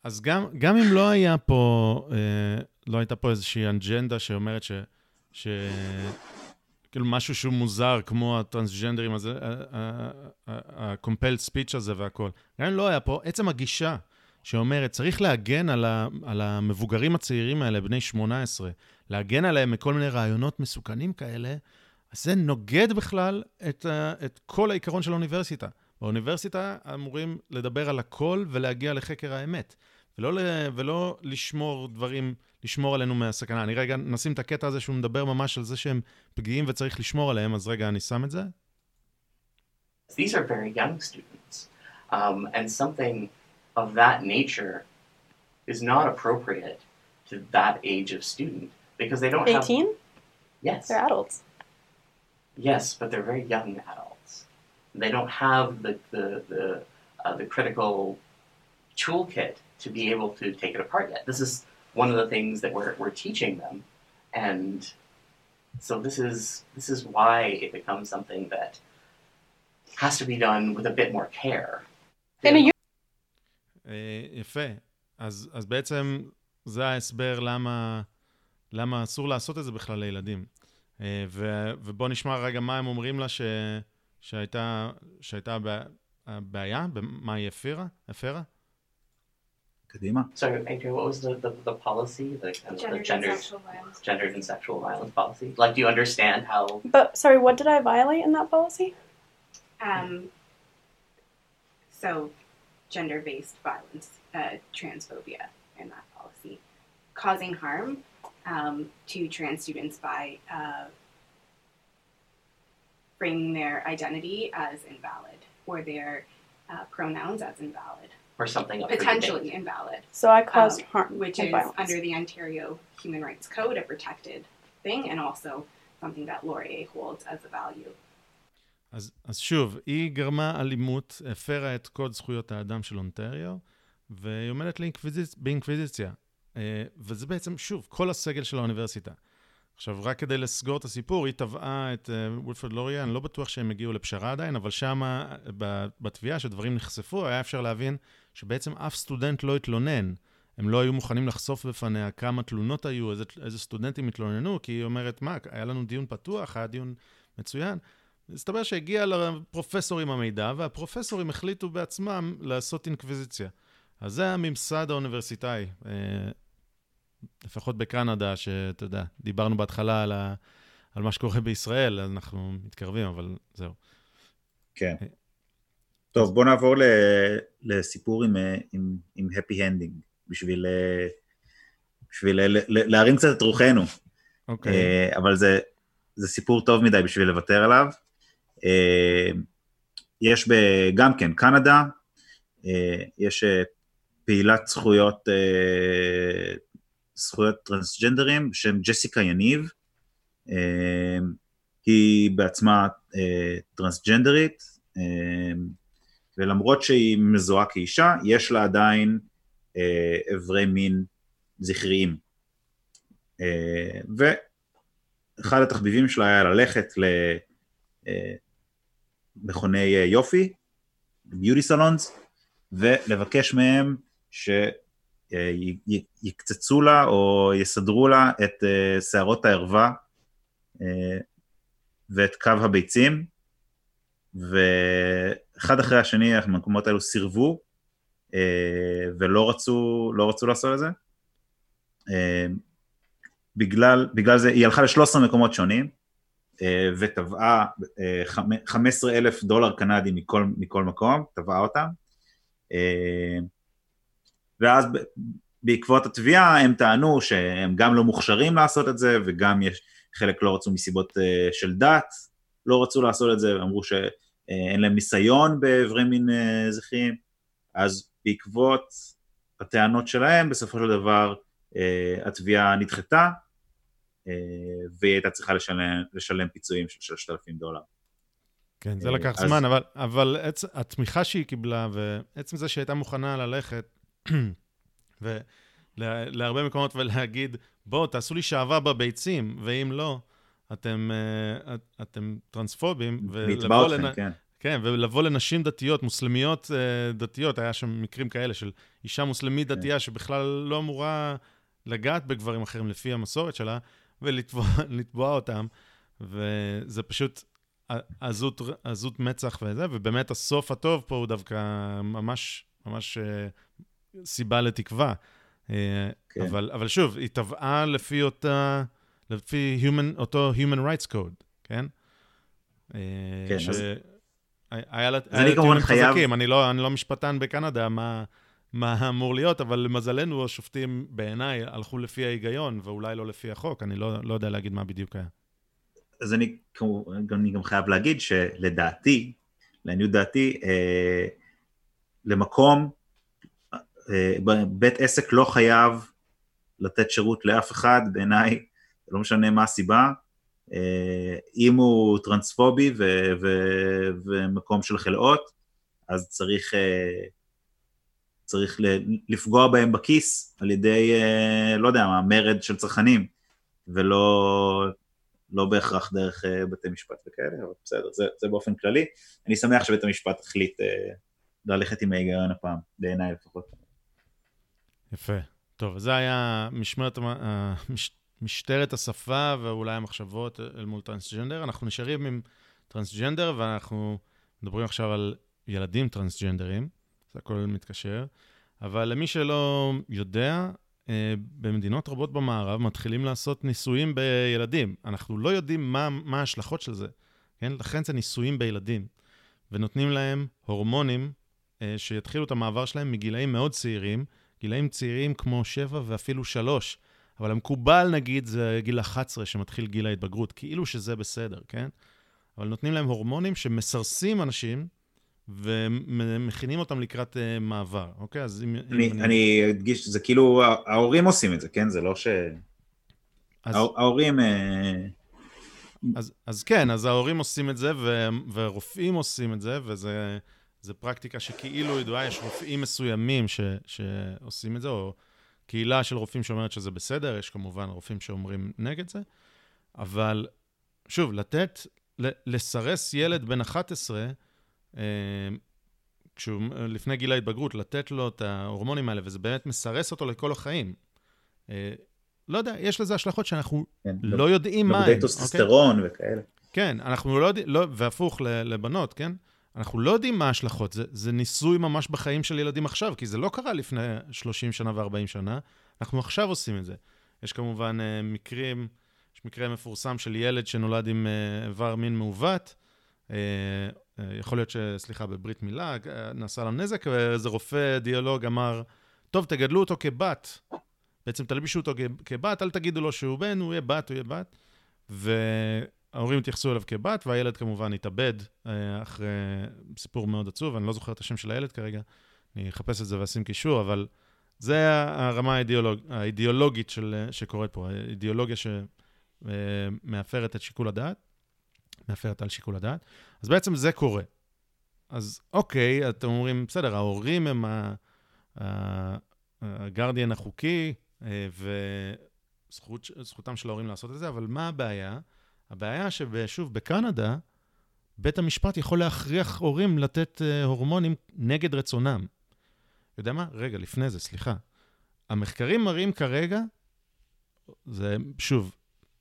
אז גם, גם אם לא היה פה, אה, לא הייתה פה איזושהי אנג'נדה שאומרת ש... ש... כאילו משהו שהוא מוזר, כמו הטרנסג'נדרים הזה, ה-compelled speech הזה והכל. גם אם לא היה פה, עצם הגישה שאומרת, צריך להגן על, ה, על המבוגרים הצעירים האלה, בני 18, להגן עליהם מכל מיני רעיונות מסוכנים כאלה, אז זה נוגד בכלל את, את כל העיקרון של האוניברסיטה. באוניברסיטה אמורים לדבר על הכל ולהגיע לחקר האמת, ולא, ולא לשמור דברים לשמור עלינו מהסכנה. אני רגע נשים את הקטע הזה שהוא מדבר ממש על זה שהם פגיעים וצריך לשמור עליהם, אז רגע אני שם את זה. These are very young students, um, and something of that nature is not appropriate to that age of student because they don't 18? have... 18? Yes. They're adults. Yes, but they're very young adults. They don't have the, the, the, uh, the critical toolkit to be able to take it apart yet. This is one of the things that we're, we're teaching them. And so this is, this is why it becomes something that has to be done with a bit more care. יפה. אז, אז בעצם זה ההסבר למה, למה אסור לעשות את זה בכלל לילדים. ו, ובוא נשמע רגע מה הם אומרים לה ש, שהייתה, שהייתה בעיה, מה היא הפרה? הפרה? Kadima. So, Adrian, what was the, the, the policy, the, kind of the gendered, gendered, and sexual violence. gendered and sexual violence policy? Like, do you understand how? But sorry, what did I violate in that policy? Um, so, gender-based violence, uh, transphobia in that policy, causing harm um, to trans students by uh, framing their identity as invalid or their uh, pronouns as invalid or something potentially invalid. So I caused um, harm, which is violence. under the Ontario Human Rights Code, a protected thing, and also something that Laurier holds as a value. אז, אז שוב, היא גרמה אלימות, הפרה את קוד זכויות האדם של אונטריו, והיא עומדת לאינקוויזיצ... באינקוויזיציה. וזה בעצם, שוב, כל הסגל של האוניברסיטה. עכשיו, רק כדי לסגור את הסיפור, היא תבעה את וולפרד uh, לוריה, אני לא בטוח שהם הגיעו לפשרה עדיין, אבל שם, בתביעה, שדברים נחשפו, היה אפשר להבין שבעצם אף סטודנט לא התלונן. הם לא היו מוכנים לחשוף בפניה כמה תלונות היו, איזה, איזה סטודנטים התלוננו, כי היא אומרת, מה, היה לנו דיון פתוח, היה דיון מצוין. מסתבר שהגיע לפרופסורים המידע, והפרופסורים החליטו בעצמם לעשות אינקוויזיציה. אז זה הממסד האוניברסיטאי, אה, לפחות בקנדה, שאתה יודע, דיברנו בהתחלה על, ה, על מה שקורה בישראל, אז אנחנו מתקרבים, אבל זהו. כן. טוב, בוא נעבור ל, לסיפור עם, עם, עם happy ending, בשביל, בשביל ל, ל, להרים קצת את רוחנו. אוקיי. Okay. אבל זה, זה סיפור טוב מדי בשביל לוותר עליו. יש גם כן, קנדה, יש פעילת זכויות, זכויות טרנסג'נדרים בשם ג'סיקה יניב, היא בעצמה טרנסג'נדרית, ולמרות שהיא מזוהה כאישה, יש לה עדיין אברי מין זכריים. ואחד התחביבים שלה היה ללכת למכוני יופי, ביוטי סלונס, ולבקש מהם שיקצצו לה או יסדרו לה את שערות הערווה ואת קו הביצים, ואחד אחרי השני המקומות האלו סירבו ולא רצו, לא רצו לעשות את זה. בגלל, בגלל זה, היא הלכה ל-13 מקומות שונים, ותבעה 15 אלף דולר קנדי מכל, מכל מקום, תבעה אותם, ואז בעקבות התביעה הם טענו שהם גם לא מוכשרים לעשות את זה, וגם יש, חלק לא רצו מסיבות של דת, לא רצו לעשות את זה, ואמרו שאין להם ניסיון באיברי מין זכריים, אז בעקבות הטענות שלהם, בסופו של דבר התביעה נדחתה, והיא הייתה צריכה לשלם, לשלם פיצויים של 3,000 דולר. כן, זה לקח אז... זמן, אבל, אבל עצ... התמיכה שהיא קיבלה, ועצם זה שהיא הייתה מוכנה ללכת, ולהרבה מקומות ולהגיד, בואו, תעשו לי שעווה בביצים, ואם לא, אתם, את, אתם טרנספובים. נתבע אתכם, לנ... כן. כן, ולבוא לנשים דתיות, מוסלמיות דתיות, היה שם מקרים כאלה של אישה מוסלמית כן. דתייה שבכלל לא אמורה לגעת בגברים אחרים לפי המסורת שלה, ולתבוע אותם, וזה פשוט עזות, עזות מצח וזה, ובאמת הסוף הטוב פה הוא דווקא ממש, ממש סיבה לתקווה. כן. אבל, אבל שוב, היא טבעה לפי אותה, לפי human, אותו Human Rights Code, כן? כן, ש... אז... היה לה טיעונים חזקים, אני לא, אני לא משפטן בקנדה, מה, מה אמור להיות, אבל למזלנו השופטים בעיניי הלכו לפי ההיגיון, ואולי לא לפי החוק, אני לא, לא יודע להגיד מה בדיוק היה. אז אני, אני גם חייב להגיד שלדעתי, לעניות דעתי, אה, למקום, אה, בית עסק לא חייב לתת שירות לאף אחד, בעיניי, לא משנה מה הסיבה, אם הוא טרנספובי ו- ו- ומקום של חלאות, אז צריך, אה, צריך לפגוע בהם בכיס על ידי, אה, לא יודע מה, מרד של צרכנים, ולא לא בהכרח דרך בתי משפט וכאלה, אבל בסדר, זה, זה באופן כללי. אני שמח שבית המשפט החליט ללכת עם ההיגיון הפעם, בעיניי לפחות. יפה. טוב, זה היה משמרת, משטרת השפה ואולי המחשבות אל מול טרנסג'נדר. אנחנו נשארים עם טרנסג'נדר, ואנחנו מדברים עכשיו על ילדים טרנסג'נדרים, זה הכל מתקשר. אבל למי שלא יודע, אה, במדינות רבות במערב מתחילים לעשות ניסויים בילדים. אנחנו לא יודעים מה, מה ההשלכות של זה, כן? לכן זה ניסויים בילדים. ונותנים להם הורמונים אה, שיתחילו את המעבר שלהם מגילאים מאוד צעירים, גילאים צעירים כמו 7 ואפילו 3. אבל המקובל, נגיד, זה גיל 11 שמתחיל גיל ההתבגרות, כאילו שזה בסדר, כן? אבל נותנים להם הורמונים שמסרסים אנשים ומכינים אותם לקראת uh, מעבר, אוקיי? אז אם... אני, אם אני אדגיש, זה כאילו, ההורים עושים את זה, כן? זה לא ש... אז... ההורים... אה, אז, אז כן, אז ההורים עושים את זה, ו, ורופאים עושים את זה, וזה פרקטיקה שכאילו ידועה, יש רופאים מסוימים ש, שעושים את זה, או קהילה של רופאים שאומרת שזה בסדר, יש כמובן רופאים שאומרים נגד זה, אבל שוב, לתת, לסרס ילד בן 11, אה, כשהוא לפני גיל ההתבגרות, לתת לו את ההורמונים האלה, וזה באמת מסרס אותו לכל החיים. אה, לא יודע, יש לזה השלכות שאנחנו כן, לא, לא יודעים מה הם. נוגדי טסטוסטרון okay? וכאלה. כן, אנחנו לא יודעים, לא, והפוך לבנות, כן? אנחנו לא יודעים מה ההשלכות, זה, זה ניסוי ממש בחיים של ילדים עכשיו, כי זה לא קרה לפני 30 שנה ו-40 שנה, אנחנו עכשיו עושים את זה. יש כמובן אה, מקרים, יש מקרה מפורסם של ילד שנולד עם אה, איבר מין מעוות, אה, אה, יכול להיות ש... סליחה, בברית מילה, אה, נעשה לו נזק, ואיזה רופא דיאלוג אמר, טוב, תגדלו אותו כבת. בעצם תלבישו אותו כבת, אל תגידו לו שהוא בן, הוא יהיה בת, הוא יהיה בת. וההורים התייחסו אליו כבת, והילד כמובן התאבד אה, אחרי סיפור מאוד עצוב, אני לא זוכר את השם של הילד כרגע, אני אחפש את זה ואשים קישור, אבל זה הרמה האידיאולוג, האידיאולוגית של, שקורית פה, האידיאולוגיה שמאפרת את שיקול הדעת, מאפרת על שיקול הדעת. אז בעצם זה קורה. אז אוקיי, אתם אומרים, בסדר, ההורים הם הגרדיאן החוקי, אה, וזכותם של ההורים לעשות את זה, אבל מה הבעיה? הבעיה ששוב, בקנדה, בית המשפט יכול להכריח הורים לתת אה, הורמונים נגד רצונם. יודע מה? רגע, לפני זה, סליחה. המחקרים מראים כרגע, זה, שוב,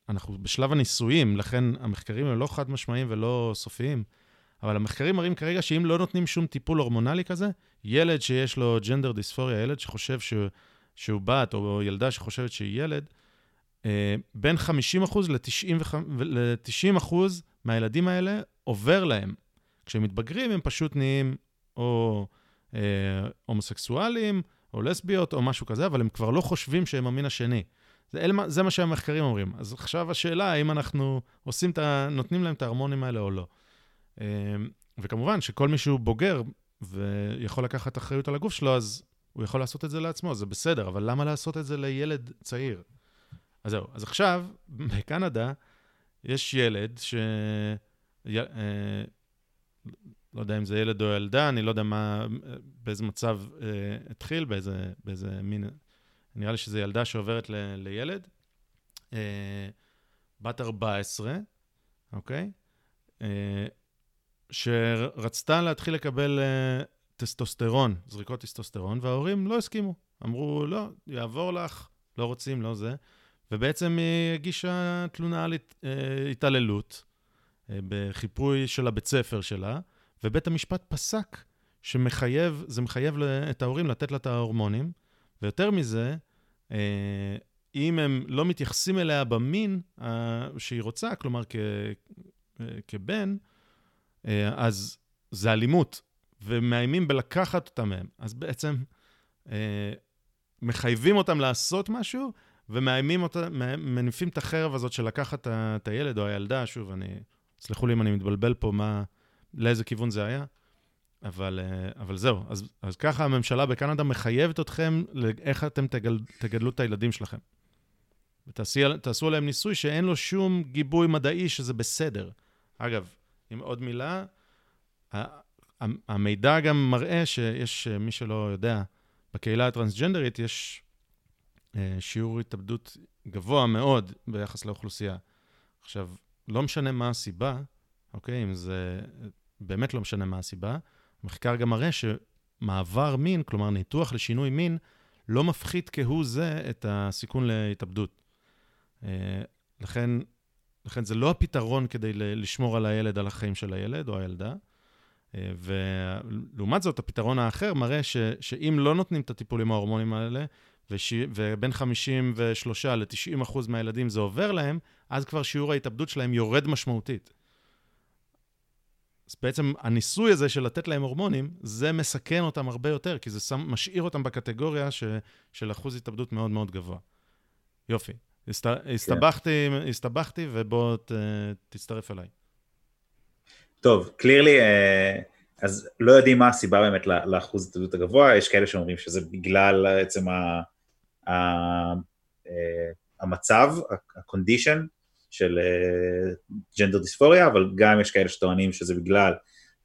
אנחנו בשלב הניסויים, לכן המחקרים הם לא חד משמעיים ולא סופיים, אבל המחקרים מראים כרגע שאם לא נותנים שום טיפול הורמונלי כזה, ילד שיש לו ג'נדר דיספוריה, ילד שחושב שהוא, שהוא בת, או ילדה שחושבת שהיא ילד, בין 50% ל-90% מהילדים האלה עובר להם. כשהם מתבגרים הם פשוט נהיים או אה, הומוסקסואלים, או לסביות, או משהו כזה, אבל הם כבר לא חושבים שהם המין השני. זה, אל, זה מה שהמחקרים אומרים. אז עכשיו השאלה, האם אנחנו עושים את ה... נותנים להם את ההרמונים האלה או לא. אה, וכמובן שכל מי שהוא בוגר ויכול לקחת אחריות על הגוף שלו, אז הוא יכול לעשות את זה לעצמו, זה בסדר, אבל למה לעשות את זה לילד צעיר? אז זהו, אז עכשיו, בקנדה, יש ילד ש... י... אה, לא יודע אם זה ילד או ילדה, אני לא יודע מה, באיזה מצב אה, התחיל, באיזה, באיזה מין... נראה לי שזו ילדה שעוברת ל... לילד, אה, בת 14, אוקיי? אה, שרצתה להתחיל לקבל אה, טסטוסטרון, זריקות טסטוסטרון, וההורים לא הסכימו. אמרו, לא, יעבור לך, לא רוצים, לא זה. ובעצם היא הגישה תלונה על אה, התעללות אה, בחיפוי של הבית ספר שלה, ובית המשפט פסק שמחייב, זה מחייב את ההורים לתת לה את ההורמונים, ויותר מזה, אה, אם הם לא מתייחסים אליה במין שהיא רוצה, כלומר כ, כבן, אז זה אלימות, ומאיימים בלקחת אותה מהם. אז בעצם מחייבים אותם לעשות משהו, ומאיימים אותה, מניפים את החרב הזאת של לקחת את הילד או הילדה, שוב, אני, סלחו לי אם אני מתבלבל פה מה, לאיזה כיוון זה היה, אבל, אה, אבל זהו. אז, אז ככה הממשלה בקנדה מחייבת אתכם לאיך אתם תגל, תגדלו את הילדים שלכם. ותעשו עליהם ניסוי שאין לו שום גיבוי מדעי שזה בסדר. אגב, עם עוד מילה, המידע גם מראה שיש, מי שלא יודע, בקהילה הטרנסג'נדרית יש שיעור התאבדות גבוה מאוד ביחס לאוכלוסייה. עכשיו, לא משנה מה הסיבה, אוקיי? אם זה באמת לא משנה מה הסיבה, המחקר גם מראה שמעבר מין, כלומר ניתוח לשינוי מין, לא מפחית כהוא זה את הסיכון להתאבדות. לכן, לכן זה לא הפתרון כדי לשמור על הילד, על החיים של הילד או הילדה. ולעומת זאת, הפתרון האחר מראה ש, שאם לא נותנים את הטיפולים ההורמונים האלה, וש... ובין 53 ל-90 אחוז מהילדים זה עובר להם, אז כבר שיעור ההתאבדות שלהם יורד משמעותית. אז בעצם הניסוי הזה של לתת להם הורמונים, זה מסכן אותם הרבה יותר, כי זה שם, משאיר אותם בקטגוריה ש, של אחוז התאבדות מאוד מאוד גבוה. יופי. הסת... הסתבכתי, כן. הסתבכתי, ובוא ת... תצטרף אליי. טוב, קלירלי, אז לא יודעים מה הסיבה באמת לאחוז התאבדות הגבוה, יש כאלה שאומרים שזה בגלל עצם ה... ה... המצב, ה-condition של ג'נדר דיספוריה, אבל גם יש כאלה שטוענים שזה בגלל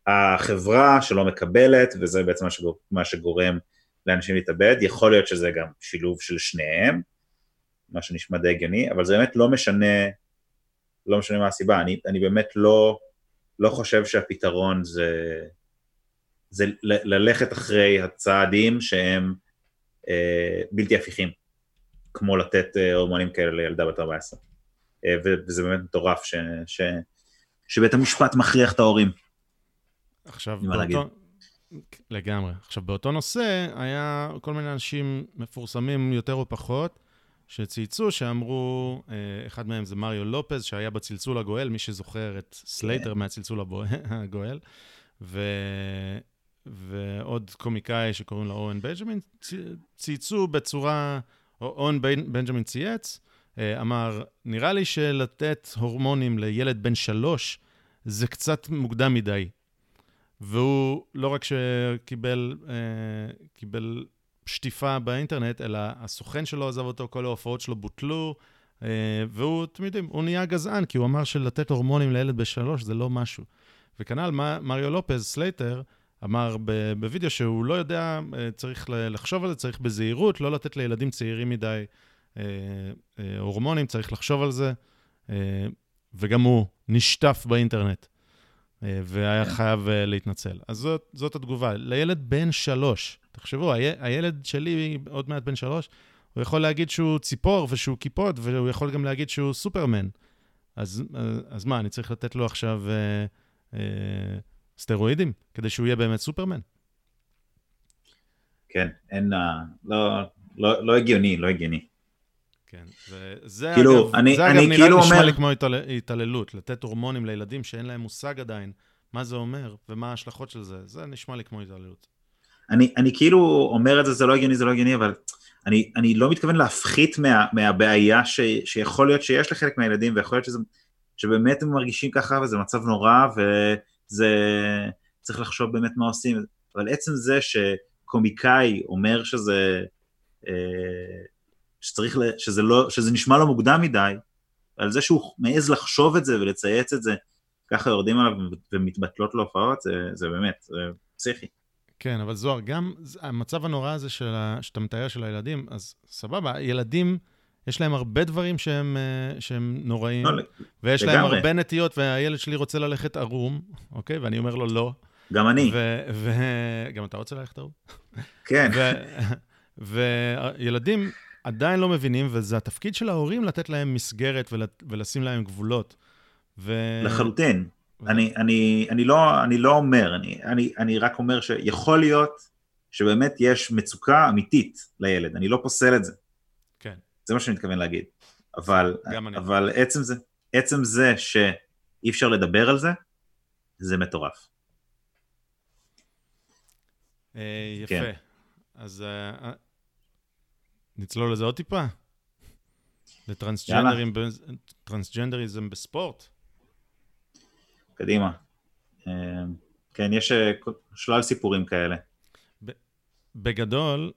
החברה שלא מקבלת, וזה בעצם מה, שגור... מה שגורם לאנשים להתאבד, יכול להיות שזה גם שילוב של שניהם, מה שנשמע די הגיוני, אבל זה באמת לא משנה, לא משנה מה הסיבה, אני, אני באמת לא, לא חושב שהפתרון זה, זה ל- ללכת אחרי הצעדים שהם אה, בלתי הפיכים, כמו לתת אה, הורמונים כאלה לילדה בת 14. אה, וזה באמת מטורף ש, ש, שבית המשפט מכריח את ההורים. עכשיו, להגיד. באותו... לגמרי. עכשיו, באותו נושא, היה כל מיני אנשים מפורסמים יותר או פחות, שצייצו, שאמרו, אה, אחד מהם זה מריו לופז, שהיה בצלצול הגואל, מי שזוכר את סלייטר כן. מהצלצול הגואל, ו... ועוד קומיקאי שקוראים לו אוון בנג'מין, צייצו בצורה, או- אוון בנג'מין צייץ, אה, אמר, נראה לי שלתת הורמונים לילד בן שלוש זה קצת מוקדם מדי. והוא לא רק שקיבל אה, קיבל שטיפה באינטרנט, אלא הסוכן שלו עזב אותו, כל ההופעות שלו בוטלו, אה, והוא, אתם יודעים, הוא נהיה גזען, כי הוא אמר שלתת הורמונים לילד בשלוש זה לא משהו. וכנ"ל מריו לופז, סלייטר, אמר בווידאו שהוא לא יודע, אה, צריך לחשוב על זה, צריך בזהירות, לא לתת לילדים צעירים מדי אה, אה, הורמונים, צריך לחשוב על זה. וגם הוא נשטף באינטרנט, והיה כן. חייב להתנצל. אז זאת, זאת התגובה. לילד בן שלוש, תחשבו, הי- הילד שלי, עוד מעט בן שלוש, הוא יכול להגיד שהוא ציפור ושהוא קיפוד, והוא יכול גם להגיד שהוא סופרמן. אז, אז, אז מה, אני צריך לתת לו עכשיו אה, אה, סטרואידים כדי שהוא יהיה באמת סופרמן? כן, אין, אה, לא, לא, לא הגיוני, לא הגיוני. כן, וזה כאילו, אגב, אני- זה אני אגב נראה כאילו נשמע אומר- לי כמו התעל... התעללות, לתת הורמונים לילדים שאין להם מושג עדיין מה זה אומר ומה ההשלכות של זה, זה נשמע לי כמו התעללות. אני, אני כאילו אומר את זה, זה לא הגיוני, זה לא הגיוני, אבל אני, אני לא מתכוון להפחית מה, מהבעיה ש, שיכול להיות שיש לחלק מהילדים, ויכול להיות שזה, שבאמת הם מרגישים ככה, וזה מצב נורא, וזה, צריך לחשוב באמת מה עושים, אבל עצם זה שקומיקאי אומר שזה, אה, שצריך, שזה, לא, שזה נשמע לו מוקדם מדי, על זה שהוא מעז לחשוב את זה ולצייץ את זה, ככה יורדים עליו ומתבטלות לו הופעות, זה, זה באמת, זה פסיכי. כן, אבל זוהר, גם זה- המצב הנורא הזה של. שאתה מתאר של הילדים, אז סבבה, ילדים, יש להם הרבה דברים שהם, אה, שהם נוראים, לא, ויש להם לגמרי. הרבה נטיות, והילד שלי רוצה ללכת ערום, אוקיי? ואני אומר לו לא. גם אני, וגם אתה רוצה ללכת ערום? כן. וילדים עדיין לא מבינים, וזה התפקיד של ההורים לתת להם מסגרת ול- ולשים להם גבולות. ו... לחלוטין. ו- אני, אני, אני, לא, אני לא אומר, אני, אני, אני רק אומר שיכול להיות שבאמת יש מצוקה אמיתית לילד, אני לא פוסל את זה, זה מה שאני מתכוון להגיד. אבל. אבל עצם זה, עצם זה שאי אפשר לדבר על זה, זה מטורף. אה, יפה. כן. אז אה, אה, נצלול לזה עוד טיפה? לטרנסג'נדרים, ב- טרנסג'נדריזם בספורט? קדימה. כן, יש שלל סיפורים כאלה. בגדול,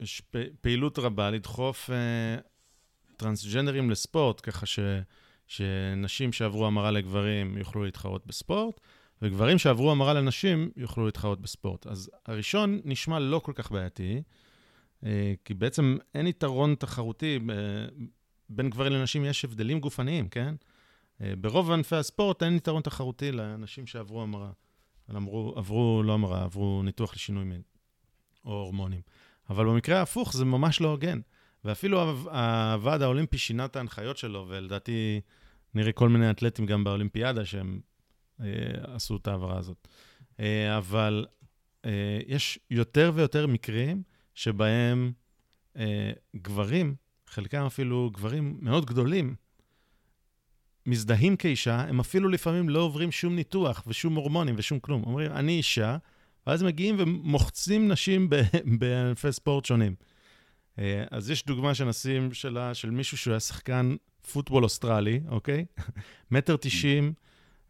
יש פעילות רבה לדחוף אה, טרנסג'נדרים לספורט, ככה ש, שנשים שעברו המרה לגברים יוכלו להתחרות בספורט, וגברים שעברו המרה לנשים יוכלו להתחרות בספורט. אז הראשון נשמע לא כל כך בעייתי, אה, כי בעצם אין יתרון תחרותי, אה, בין גברים לנשים יש הבדלים גופניים, כן? אה, ברוב ענפי הספורט אין יתרון תחרותי לאנשים שעברו המרה. אמרו, עברו, לא המרה, עברו ניתוח לשינוי מין, או הורמונים. אבל במקרה ההפוך זה ממש לא הוגן. ואפילו הו- הוועד האולימפי שינה את ההנחיות שלו, ולדעתי נראה כל מיני אתלטים גם באולימפיאדה שהם אה, עשו את ההעברה הזאת. אה, אבל אה, יש יותר ויותר מקרים שבהם אה, גברים, חלקם אפילו גברים מאוד גדולים, מזדהים כאישה, הם אפילו לפעמים לא עוברים שום ניתוח ושום הורמונים ושום כלום. אומרים, אני אישה, ואז מגיעים ומוחצים נשים בענפי ספורט שונים. אה, אז יש דוגמה שנשים שלה, של מישהו שהוא היה שחקן פוטבול אוסטרלי, אוקיי? מטר תשעים,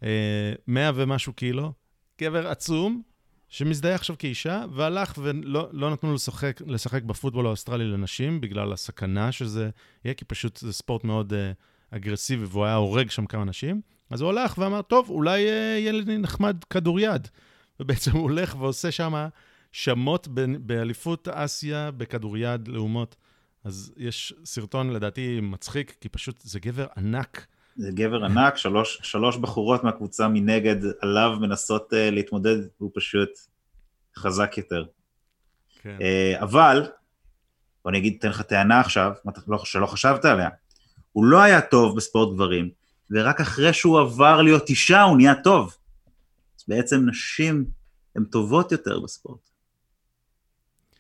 אה, מאה ומשהו קילו, גבר עצום, שמזדהה עכשיו כאישה, והלך ולא לא נתנו לו לשחק, לשחק בפוטבול האוסטרלי לנשים, בגלל הסכנה שזה יהיה, כי פשוט זה ספורט מאוד אה, אגרסיבי, והוא היה הורג שם כמה נשים. אז הוא הלך ואמר, טוב, אולי אה, יהיה לי נחמד כדוריד. ובעצם הוא הולך ועושה שם שמות ב- באליפות אסיה בכדוריד לאומות. אז יש סרטון, לדעתי, מצחיק, כי פשוט זה גבר ענק. זה גבר ענק, שלוש, שלוש בחורות מהקבוצה מנגד עליו מנסות uh, להתמודד, הוא פשוט חזק יותר. כן. Uh, אבל, בוא אני אגיד, אתן לך טענה עכשיו, לא- שלא חשבת עליה, הוא לא היה טוב בספורט גברים, ורק אחרי שהוא עבר להיות אישה הוא נהיה טוב. בעצם נשים הן טובות יותר בספורט.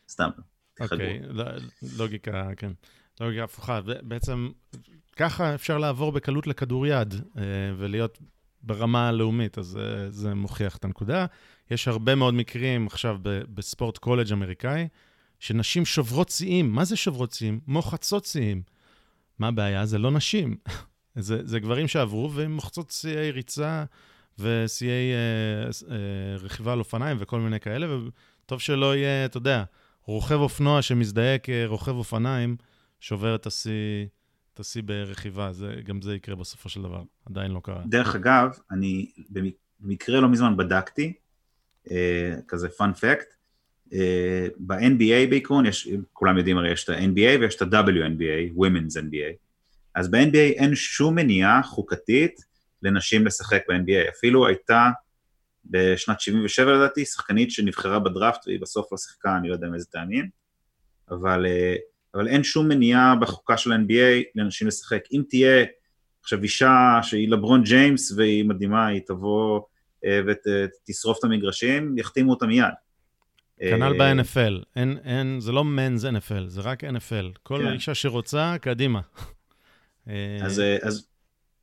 סתם. אוקיי, ל- לוגיקה, כן. לוגיקה הפוכה. בעצם, ככה אפשר לעבור בקלות לכדוריד אה, ולהיות ברמה הלאומית, אז אה, זה מוכיח את הנקודה. יש הרבה מאוד מקרים עכשיו בספורט קולג' אמריקאי, שנשים שוברות שיאים. מה זה שוברות שיאים? מוחצות שיאים. מה הבעיה? זה לא נשים. זה, זה גברים שעברו והם מוחצות שיאי ריצה ושיאי אה, אה, רכיבה על אופניים וכל מיני כאלה, וטוב שלא יהיה, אתה יודע, רוכב אופנוע שמזדהה כרוכב אופניים, שובר את השיא, את השיא ברכיבה. זה, גם זה יקרה בסופו של דבר. עדיין לא קרה. דרך אגב, אני במקרה לא מזמן בדקתי, אה, כזה פאנ פקט, אה, ב-NBA בעיקרון, יש, כולם יודעים הרי יש את ה-NBA ויש את ה-WNBA, Women's NBA, אז ב-NBA אין שום מניעה חוקתית לנשים לשחק ב-NBA, אפילו הייתה בשנת 77 לדעתי, שחקנית שנבחרה בדראפט והיא בסוף לא שיחקה, אני לא יודע מאיזה טעמים, אבל, אה, אבל אין שום מניעה בחוקה של ה-NBA לנשים לשחק. אם תהיה עכשיו אישה שהיא לברון ג'יימס והיא מדהימה, היא תבוא אה, ותשרוף את המגרשים, יחתימו אותה מיד. כנ"ל אה, ב-NFL. אין, אין, זה לא מנס NFL, זה רק NFL. כל כן. אישה שרוצה, קדימה. אה, אז, אה, אז,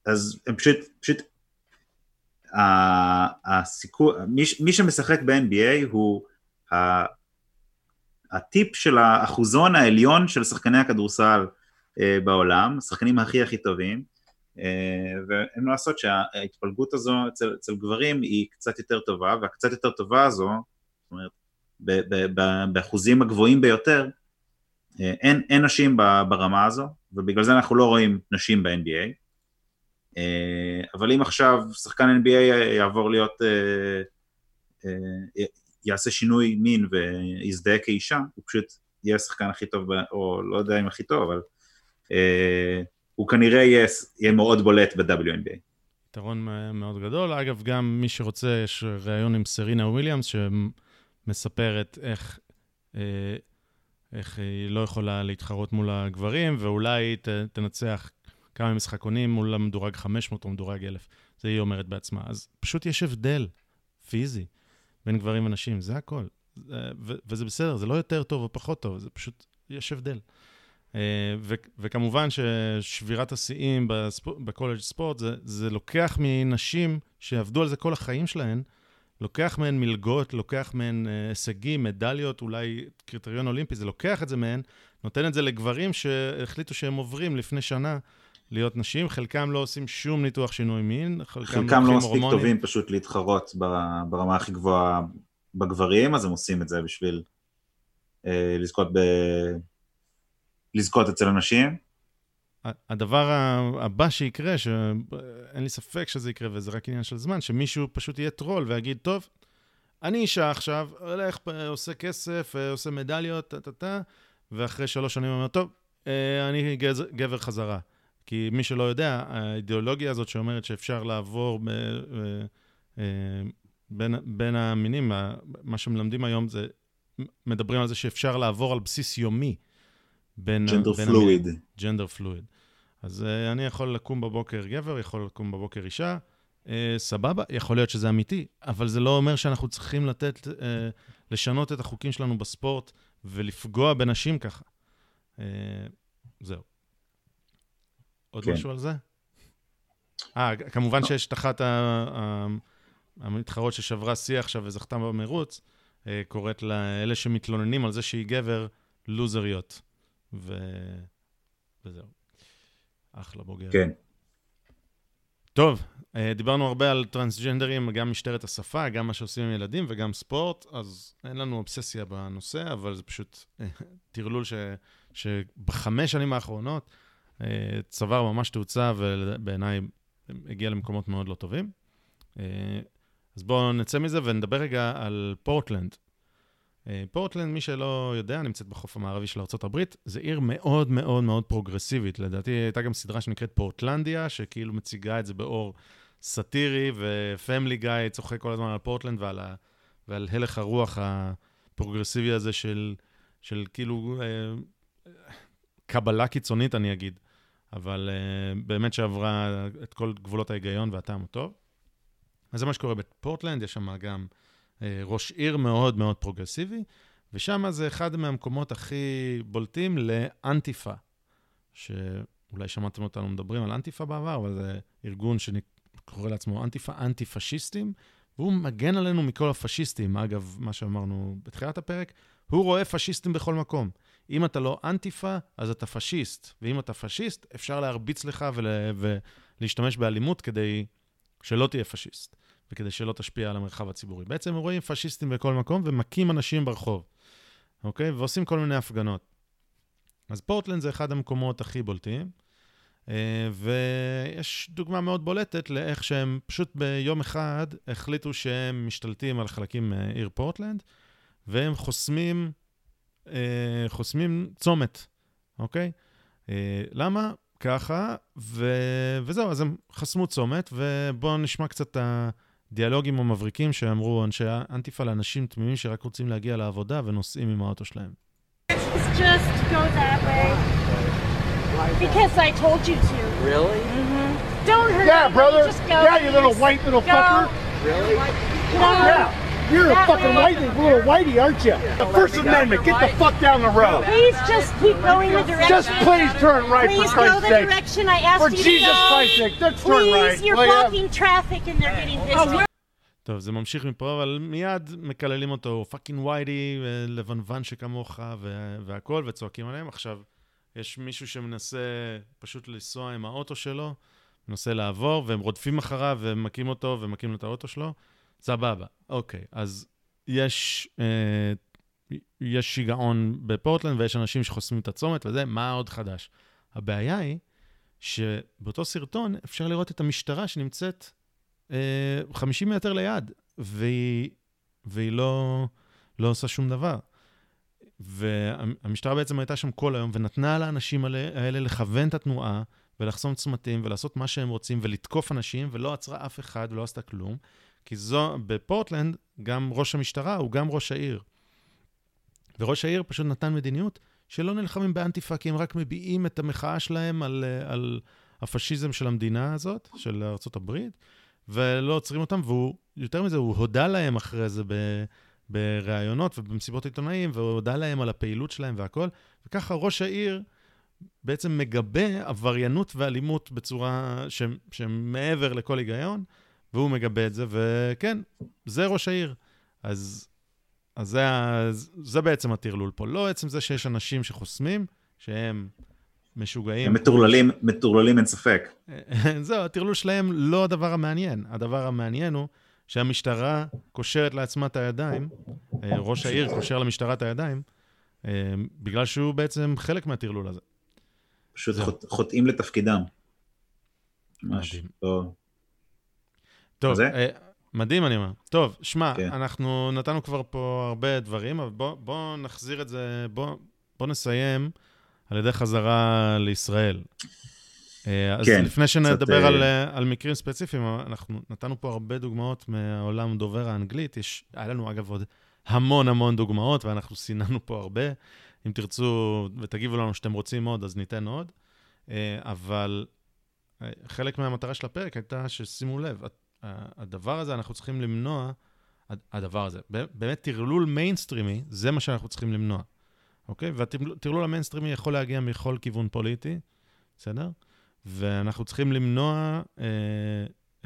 אז הם פשוט, פשוט, ה- הסיכוי, מי, מי שמשחק ב-NBA הוא ה- הטיפ של האחוזון העליון של שחקני הכדורסל אה, בעולם, השחקנים הכי הכי טובים, אה, ואין מה לעשות שההתפלגות הזו אצל, אצל גברים היא קצת יותר טובה, והקצת יותר טובה הזו, זאת אומרת, ב- ב- ב- באחוזים הגבוהים ביותר, אה, אין, אין נשים ברמה הזו, ובגלל זה אנחנו לא רואים נשים ב-NBA. אה, אבל אם עכשיו שחקן NBA יעבור להיות, אה, אה, יעשה שינוי מין ויזדהה כאישה, הוא פשוט יהיה השחקן הכי טוב, או לא יודע אם הכי טוב, אבל הוא כנראה יהיה, יהיה מאוד בולט ב-WNBA. יתרון מאוד גדול. אגב, גם מי שרוצה, יש ראיון עם סרינה וויליאמס, שמספרת איך, איך היא לא יכולה להתחרות מול הגברים, ואולי ת, תנצח כמה משחקונים מול המדורג 500 או מדורג 1,000. זה היא אומרת בעצמה. אז פשוט יש הבדל פיזי בין גברים ונשים, זה הכל. ו- וזה בסדר, זה לא יותר טוב או פחות טוב, זה פשוט, יש הבדל. אה, ו- וכמובן ששבירת השיאים בספ- בקולג' ספורט, זה, זה לוקח מנשים שעבדו על זה כל החיים שלהן, לוקח מהן מלגות, לוקח מהן אה, הישגים, מדליות, אולי קריטריון אולימפי, זה לוקח את זה מהן, נותן את זה לגברים שהחליטו שהם עוברים לפני שנה להיות נשים, חלקם לא עושים שום ניתוח שינוי מין, חלקם, חלקם לא מספיק הורמונים. טובים פשוט להתחרות ברמה הכי גבוהה בגברים, אז הם עושים את זה בשביל אה, לזכות ב... לזכות אצל אנשים. ה- הדבר הבא שיקרה, שאין לי ספק שזה יקרה וזה רק עניין של זמן, שמישהו פשוט יהיה טרול ויגיד, טוב, אני אישה עכשיו, הולך, פ- עושה כסף, אה, עושה מדליות, טה-טה-טה, ואחרי שלוש שנים אומר, טוב, אה, אני גבר חזרה. כי מי שלא יודע, האידיאולוגיה הזאת שאומרת שאפשר לעבור ב, אה, אה, בין, בין המינים, מה שמלמדים היום זה, מדברים על זה שאפשר לעבור על בסיס יומי בין, ג'נדר. פלואיד. ג'נדר פלואיד. אז uh, אני יכול לקום בבוקר גבר, יכול לקום בבוקר אישה, uh, סבבה, יכול להיות שזה אמיתי, אבל זה לא אומר שאנחנו צריכים לתת, uh, לשנות את החוקים שלנו בספורט ולפגוע בנשים ככה. Uh, זהו. עוד כן. משהו על זה? אה, כמובן לא. שיש את אחת המתחרות ששברה שיא עכשיו וזכתה במרוץ, uh, קוראת לאלה שמתלוננים על זה שהיא גבר, לוזריות. ו... וזהו. אחלה בוגר. כן. טוב, אה, דיברנו הרבה על טרנסג'נדרים, גם משטרת השפה, גם מה שעושים עם ילדים וגם ספורט, אז אין לנו אובססיה בנושא, אבל זה פשוט אה, טרלול ש... שבחמש שנים האחרונות אה, צבר ממש תאוצה, ובעיניי הגיע למקומות מאוד לא טובים. אה, אז בואו נצא מזה ונדבר רגע על פורטלנד. אה, פורטלנד, מי שלא יודע, נמצאת בחוף המערבי של ארה"ב. זו עיר מאוד מאוד מאוד פרוגרסיבית. לדעתי הייתה גם סדרה שנקראת פורטלנדיה, שכאילו מציגה את זה באור סאטירי, ופמילי גיא צוחק כל הזמן על פורטלנד ועל, ה... ועל הלך הרוח הפרוגרסיבי הזה של, של כאילו אה, קבלה קיצונית, אני אגיד. אבל uh, באמת שעברה את כל גבולות ההיגיון והטעם הטוב. אז זה מה שקורה בפורטלנד, יש שם גם uh, ראש עיר מאוד מאוד פרוגרסיבי, ושם זה אחד מהמקומות הכי בולטים לאנטיפה, שאולי שמעתם אותנו מדברים על אנטיפה בעבר, אבל זה ארגון שקורא לעצמו אנטיפה אנטי-פשיסטים, והוא מגן עלינו מכל הפשיסטים. אגב, מה שאמרנו בתחילת הפרק, הוא רואה פשיסטים בכל מקום. אם אתה לא אנטיפה, אז אתה פשיסט. ואם אתה פשיסט, אפשר להרביץ לך ול... ולהשתמש באלימות כדי שלא תהיה פשיסט, וכדי שלא תשפיע על המרחב הציבורי. בעצם רואים פשיסטים בכל מקום ומכים אנשים ברחוב, אוקיי? ועושים כל מיני הפגנות. אז פורטלנד זה אחד המקומות הכי בולטים, אה, ויש דוגמה מאוד בולטת לאיך שהם פשוט ביום אחד החליטו שהם משתלטים על חלקים מעיר פורטלנד, והם חוסמים, אה, חוסמים צומת, אוקיי? אה, למה? ככה, ו... וזהו, אז הם חסמו צומת, ובואו נשמע קצת את הדיאלוגים המבריקים שאמרו אנשי אנטיפה לאנשים תמימים שרק רוצים להגיע לעבודה ונוסעים עם האוטו שלהם. Because I told you to. Really? Don't hurt Yeah, me, brother. Just go. Yeah, you little white little Go. fucker. Really? No. Yeah. You're a That fucking way. whitey, little whitey, aren't you? The First Amendment. Get the fuck down the road. Please just keep going the direction. Just please turn right Please for go Christ's the sake. direction I asked For you Jesus to go. Christ's sake, just turn Please, right. you're will ya? blocking traffic and they're getting pissed. טוב, זה ממשיך מפה, אבל מיד מקללים אותו, פאקינג ויידי, לבנוון שכמוך, ו- והכול, וצועקים עליהם. עכשיו, יש מישהו שמנסה פשוט לנסוע עם האוטו שלו, מנסה לעבור, והם רודפים אחריו, ומכים אותו, ומכים לו את האוטו שלו. סבבה, אוקיי. אז יש, אה, יש שיגעון בפורטלנד, ויש אנשים שחוסמים את הצומת וזה, מה עוד חדש? הבעיה היא שבאותו סרטון אפשר לראות את המשטרה שנמצאת אה, 50 מטר ליד, והיא, והיא לא, לא עושה שום דבר. והמשטרה בעצם הייתה שם כל היום ונתנה לאנשים האלה, לכוון את התנועה ולחסום צמתים ולעשות מה שהם רוצים ולתקוף אנשים, ולא עצרה אף אחד ולא עשתה כלום. כי זו, בפורטלנד, גם ראש המשטרה הוא גם ראש העיר. וראש העיר פשוט נתן מדיניות שלא נלחמים באנטיפה, כי הם רק מביעים את המחאה שלהם על, אה, על הפשיזם של המדינה הזאת, של ארה"ב, ולא עוצרים אותם, והוא, יותר מזה, הוא הודה להם אחרי זה בראיונות ובמסיבות עיתונאים, והוא הודה להם על הפעילות שלהם והכל, וככה ראש העיר בעצם מגבה עבריינות ואלימות בצורה ש- שמעבר לכל היגיון, והוא מגבה את זה, וכן, זה ראש העיר. אז, אז זה, זה בעצם הטרלול פה. לא עצם זה שיש אנשים שחוסמים, שהם משוגעים. הם מטורללים, מטורללים אין ספק. זהו, הטרלול שלהם לא הדבר המעניין. הדבר המעניין הוא שהמשטרה קושרת לעצמה את הידיים, אה, ראש העיר קושר למשטרה את הידיים, אה, בגלל שהוא בעצם חלק מהטרלול הזה. פשוט חוטאים לתפקידם. ממש. לא- טוב? אה, מדהים אני אומר. טוב, שמע, כן. אנחנו נתנו כבר פה הרבה דברים, אבל בוא, בוא נחזיר את זה, בוא, בוא נסיים על ידי חזרה לישראל. אה, אז כן, לפני שנדבר קצת, על, אה, אה, על מקרים ספציפיים, אנחנו נתנו פה הרבה דוגמאות מהעולם דובר האנגלית. יש, היה לנו אגב עוד המון המון דוגמאות, ואנחנו סיננו פה הרבה. אם תרצו ותגיבו לנו שאתם רוצים עוד, אז ניתן עוד. אבל חלק מהמטרה של הפרק הייתה ששימו לב, ה- הדבר הזה, אנחנו צריכים למנוע, הד- הדבר הזה, באמת טרלול מיינסטרימי, זה מה שאנחנו צריכים למנוע, אוקיי? והטרלול המיינסטרימי יכול להגיע מכל כיוון פוליטי, בסדר? ואנחנו צריכים למנוע אה,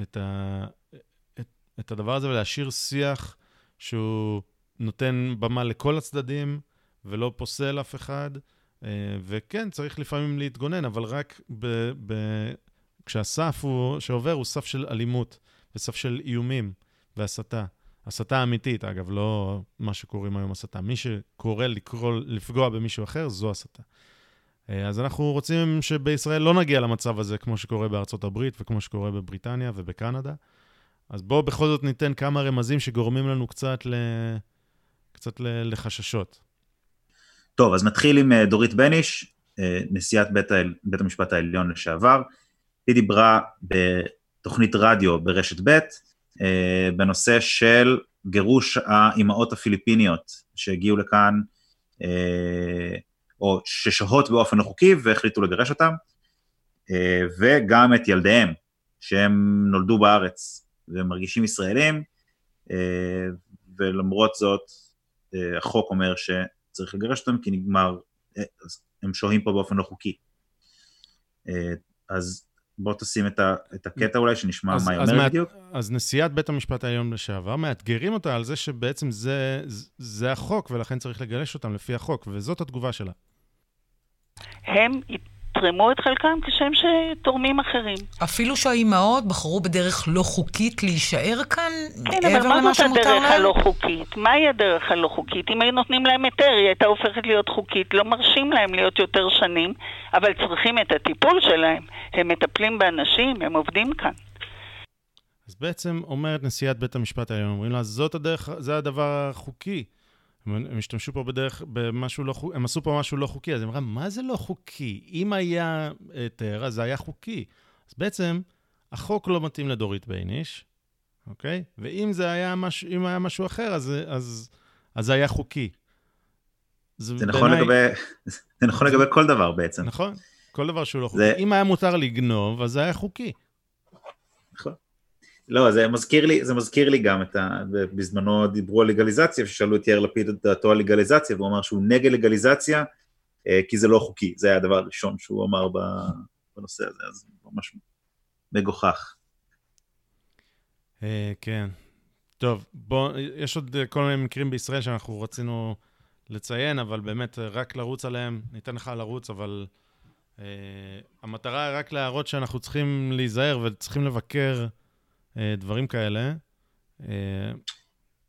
את, ה, את, את הדבר הזה ולהשאיר שיח שהוא נותן במה לכל הצדדים ולא פוסל אף אחד. אה, וכן, צריך לפעמים להתגונן, אבל רק ב, ב, כשהסף הוא, שעובר הוא סף של אלימות וסף של איומים והסתה. הסתה אמיתית, אגב, לא מה שקוראים היום הסתה. מי שקורא לקרוא, לפגוע במישהו אחר, זו הסתה. אה, אז אנחנו רוצים שבישראל לא נגיע למצב הזה, כמו שקורה בארצות הברית וכמו שקורה בבריטניה ובקנדה. אז בואו בכל זאת ניתן כמה רמזים שגורמים לנו קצת, ל... קצת ל... לחששות. טוב, אז נתחיל עם אה, דורית בניש, אה, נשיאת בית, בית המשפט העליון לשעבר. היא דיברה בתוכנית רדיו ברשת ב' אה, בנושא של גירוש האימהות הפיליפיניות שהגיעו לכאן, אה, או ששוהות באופן לא חוקי והחליטו לגרש אותם. אה, וגם את ילדיהם, שהם נולדו בארץ והם מרגישים ישראלים, ולמרות זאת החוק אומר שצריך לגרש אותם כי נגמר, הם שוהים פה באופן לא חוקי. אז בוא תשים את, ה, את הקטע אולי שנשמע אז- מה היא אז אומרת מה- בדיוק. אז נשיאת בית המשפט העליון לשעבר, מאתגרים אותה על זה שבעצם זה, זה החוק, ולכן צריך לגרש אותם לפי החוק, וזאת התגובה שלה. הם יתרמו את חלקם כשם שתורמים אחרים. אפילו שהאימהות בחרו בדרך לא חוקית להישאר כאן, כן, אבל מעבר מה למה זאת שמותר הדרך להם? הלא חוקית? מהי הדרך הלא חוקית? אם היו נותנים להם היתר, היא הייתה הופכת להיות חוקית. לא מרשים להם להיות יותר שנים, אבל צריכים את הטיפול שלהם. הם מטפלים באנשים, הם עובדים כאן. אז בעצם אומרת נשיאת בית המשפט העליון, אומרים לה, זאת הדרך, זה הדבר החוקי. הם השתמשו פה בדרך, במשהו לא חוקי, הם עשו פה משהו לא חוקי, אז היא אמרה, מה זה לא חוקי? אם היה היתר, אז זה היה חוקי. אז בעצם, החוק לא מתאים לדורית בייניש, אוקיי? ואם זה היה משהו, אם היה משהו אחר, אז, אז, אז זה היה חוקי. זה נכון בעיניי- לגבי, זה נכון לגבי כל דבר בעצם. נכון, כל דבר שהוא לא חוקי. זה- אם היה מותר לגנוב, אז זה היה חוקי. לא, זה מזכיר לי, זה מזכיר לי גם את ה... בזמנו דיברו על לגליזציה, ששאלו את יאיר לפיד את דעתו על לגליזציה, והוא אמר שהוא נגד לגליזציה, אה, כי זה לא חוקי. זה היה הדבר הראשון שהוא אמר בנושא הזה, אז ממש מגוחך. אה, כן. טוב, בוא, יש עוד אה, כל מיני מקרים בישראל שאנחנו רצינו לציין, אבל באמת, רק לרוץ עליהם, ניתן לך לרוץ, אבל אה, המטרה היא רק להראות שאנחנו צריכים להיזהר וצריכים לבקר דברים כאלה. אה,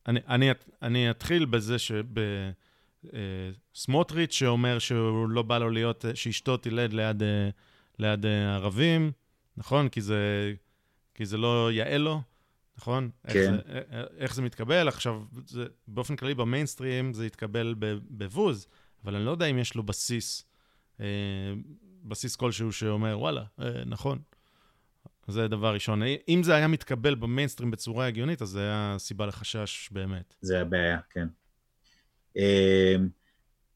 אני, אני, אני אתחיל בזה שבסמוטריץ' שאומר שהוא לא בא לו להיות, אה, שאשתו תלד ליד, אה, ליד אה, ערבים, נכון? כי זה, כי זה לא יאה לו. נכון? איך, כן. זה, א- איך זה מתקבל? עכשיו, זה, באופן כללי במיינסטרים זה יתקבל בבוז, אבל אני לא יודע אם יש לו בסיס, אה, בסיס כלשהו שאומר, וואלה, אה, נכון. זה דבר ראשון. אם זה היה מתקבל במיינסטרים בצורה הגיונית, אז זה היה סיבה לחשש באמת. זה הבעיה, כן. אה,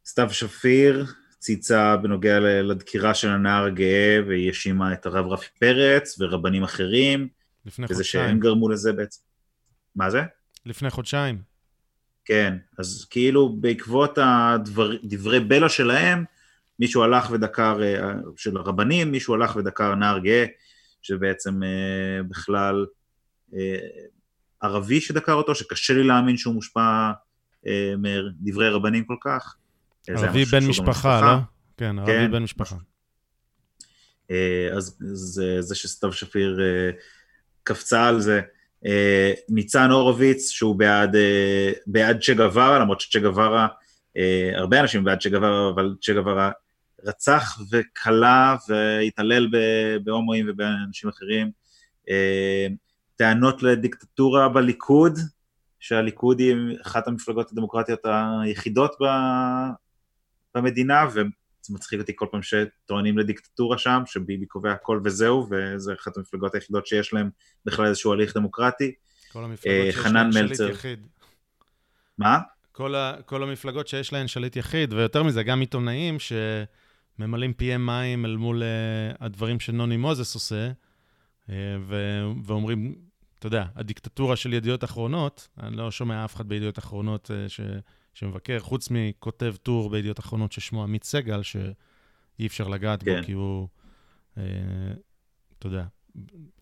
סתיו שפיר צייצה בנוגע לדקירה של הנער הגאה, והיא האשימה את הרב רפי פרץ ורבנים אחרים, לפני וזה חודשיים. שהם גרמו לזה בעצם. מה זה? לפני חודשיים. כן, אז כאילו בעקבות הדבר, דברי בלע שלהם, מישהו הלך ודקר, אה, של הרבנים, מישהו הלך ודקר נער גאה, שבעצם אה, בכלל אה, ערבי שדקר אותו, שקשה לי להאמין שהוא מושפע אה, מדברי רבנים כל כך. ערבי בן משפחה. לא? כן, ערבי כן. בן משפחה. אה, אז זה, זה שסתיו שפיר אה, קפצה על זה. אה, ניצן הורוביץ, שהוא בעד, אה, בעד צ'ה גווארה, למרות שצ'ה גווארה, אה, הרבה אנשים בעד צ'ה גווארה, אבל צ'ה גווארה רצח וכלה והתעלל בהומואים ובאנשים אחרים. אה, טענות לדיקטטורה בליכוד, שהליכוד היא אחת המפלגות הדמוקרטיות היחידות במדינה, ו... זה מצחיק אותי כל פעם שטוענים לדיקטטורה שם, שביבי קובע הכל וזהו, וזה אחת המפלגות היחידות שיש להם בכלל איזשהו הליך דמוקרטי. כל אה, המפלגות שיש חנן להן שליט. יחיד. מה? כל, ה, כל המפלגות שיש להן שליט יחיד, ויותר מזה, גם עיתונאים שממלאים פיהם מים אל מול uh, הדברים שנוני מוזס עושה, uh, ו, ואומרים, אתה יודע, הדיקטטורה של ידיעות אחרונות, אני לא שומע אף אחד בידיעות אחרונות uh, ש, שמבקר, חוץ מכותב טור בידיעות אחרונות ששמו עמית סגל, שאי אפשר לגעת כן. בו, כי הוא, uh, אתה יודע,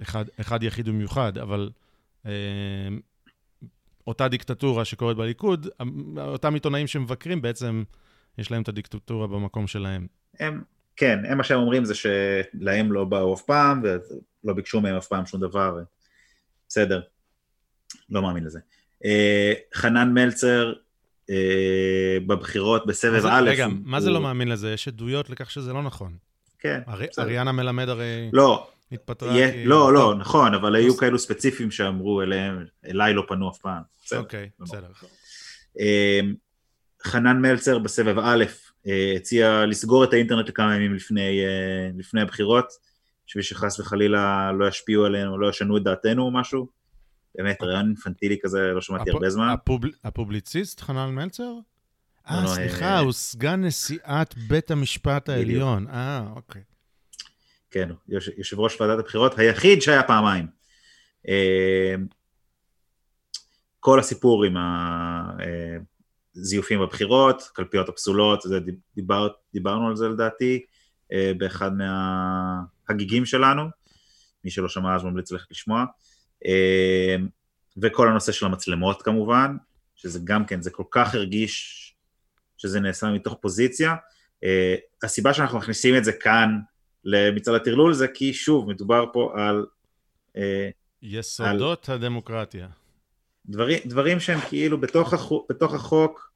אחד, אחד יחיד ומיוחד, אבל... Uh, אותה דיקטטורה שקורית בליכוד, אותם עיתונאים שמבקרים בעצם, יש להם את הדיקטטורה במקום שלהם. הם, כן, הם מה שהם אומרים זה שלהם לא באו אף פעם, ולא ביקשו מהם אף פעם שום דבר. בסדר, לא מאמין לזה. אה, חנן מלצר, אה, בבחירות בסבב א', רגע, הוא- מה זה לא מאמין לזה? יש עדויות לכך שזה לא נכון. כן, בסדר. אריאנה מלמד הרי לא, התפטרה יהיה- כי... לא, לא, נכון, אבל היו כאלו ספציפיים שאמרו אליהם, אליי לא פנו אף פעם. אוקיי, בסדר. אה, חנן מלצר בסבב א' הציע לסגור את האינטרנט לכמה ימים לפני, אה, לפני הבחירות, בשביל שחס וחלילה לא ישפיעו עלינו, לא ישנו את דעתנו או משהו. באמת, רעיון אינפנטילי כזה, לא שמעתי הפ- הרבה זמן. הפוב- הפובליציסט חנן מלצר? אה, לא, סליחה, אה, הוא סגן נשיאת בית המשפט העליון. אה, אוקיי. כן, יוש, יושב ראש ועדת הבחירות היחיד שהיה פעמיים. אה, כל הסיפור עם הזיופים בבחירות, קלפיות הפסולות, זה דיבר, דיברנו על זה לדעתי, אה, באחד מההגיגים שלנו, מי שלא שמע אז ממליץ ללכת לשמוע, אה, וכל הנושא של המצלמות כמובן, שזה גם כן, זה כל כך הרגיש שזה נעשה מתוך פוזיציה. Uh, הסיבה שאנחנו מכניסים את זה כאן למצעד הטרלול זה כי שוב, מדובר פה על... יסודות על הדמוקרטיה. דברים, דברים שהם כאילו בתוך, החוק, בתוך החוק,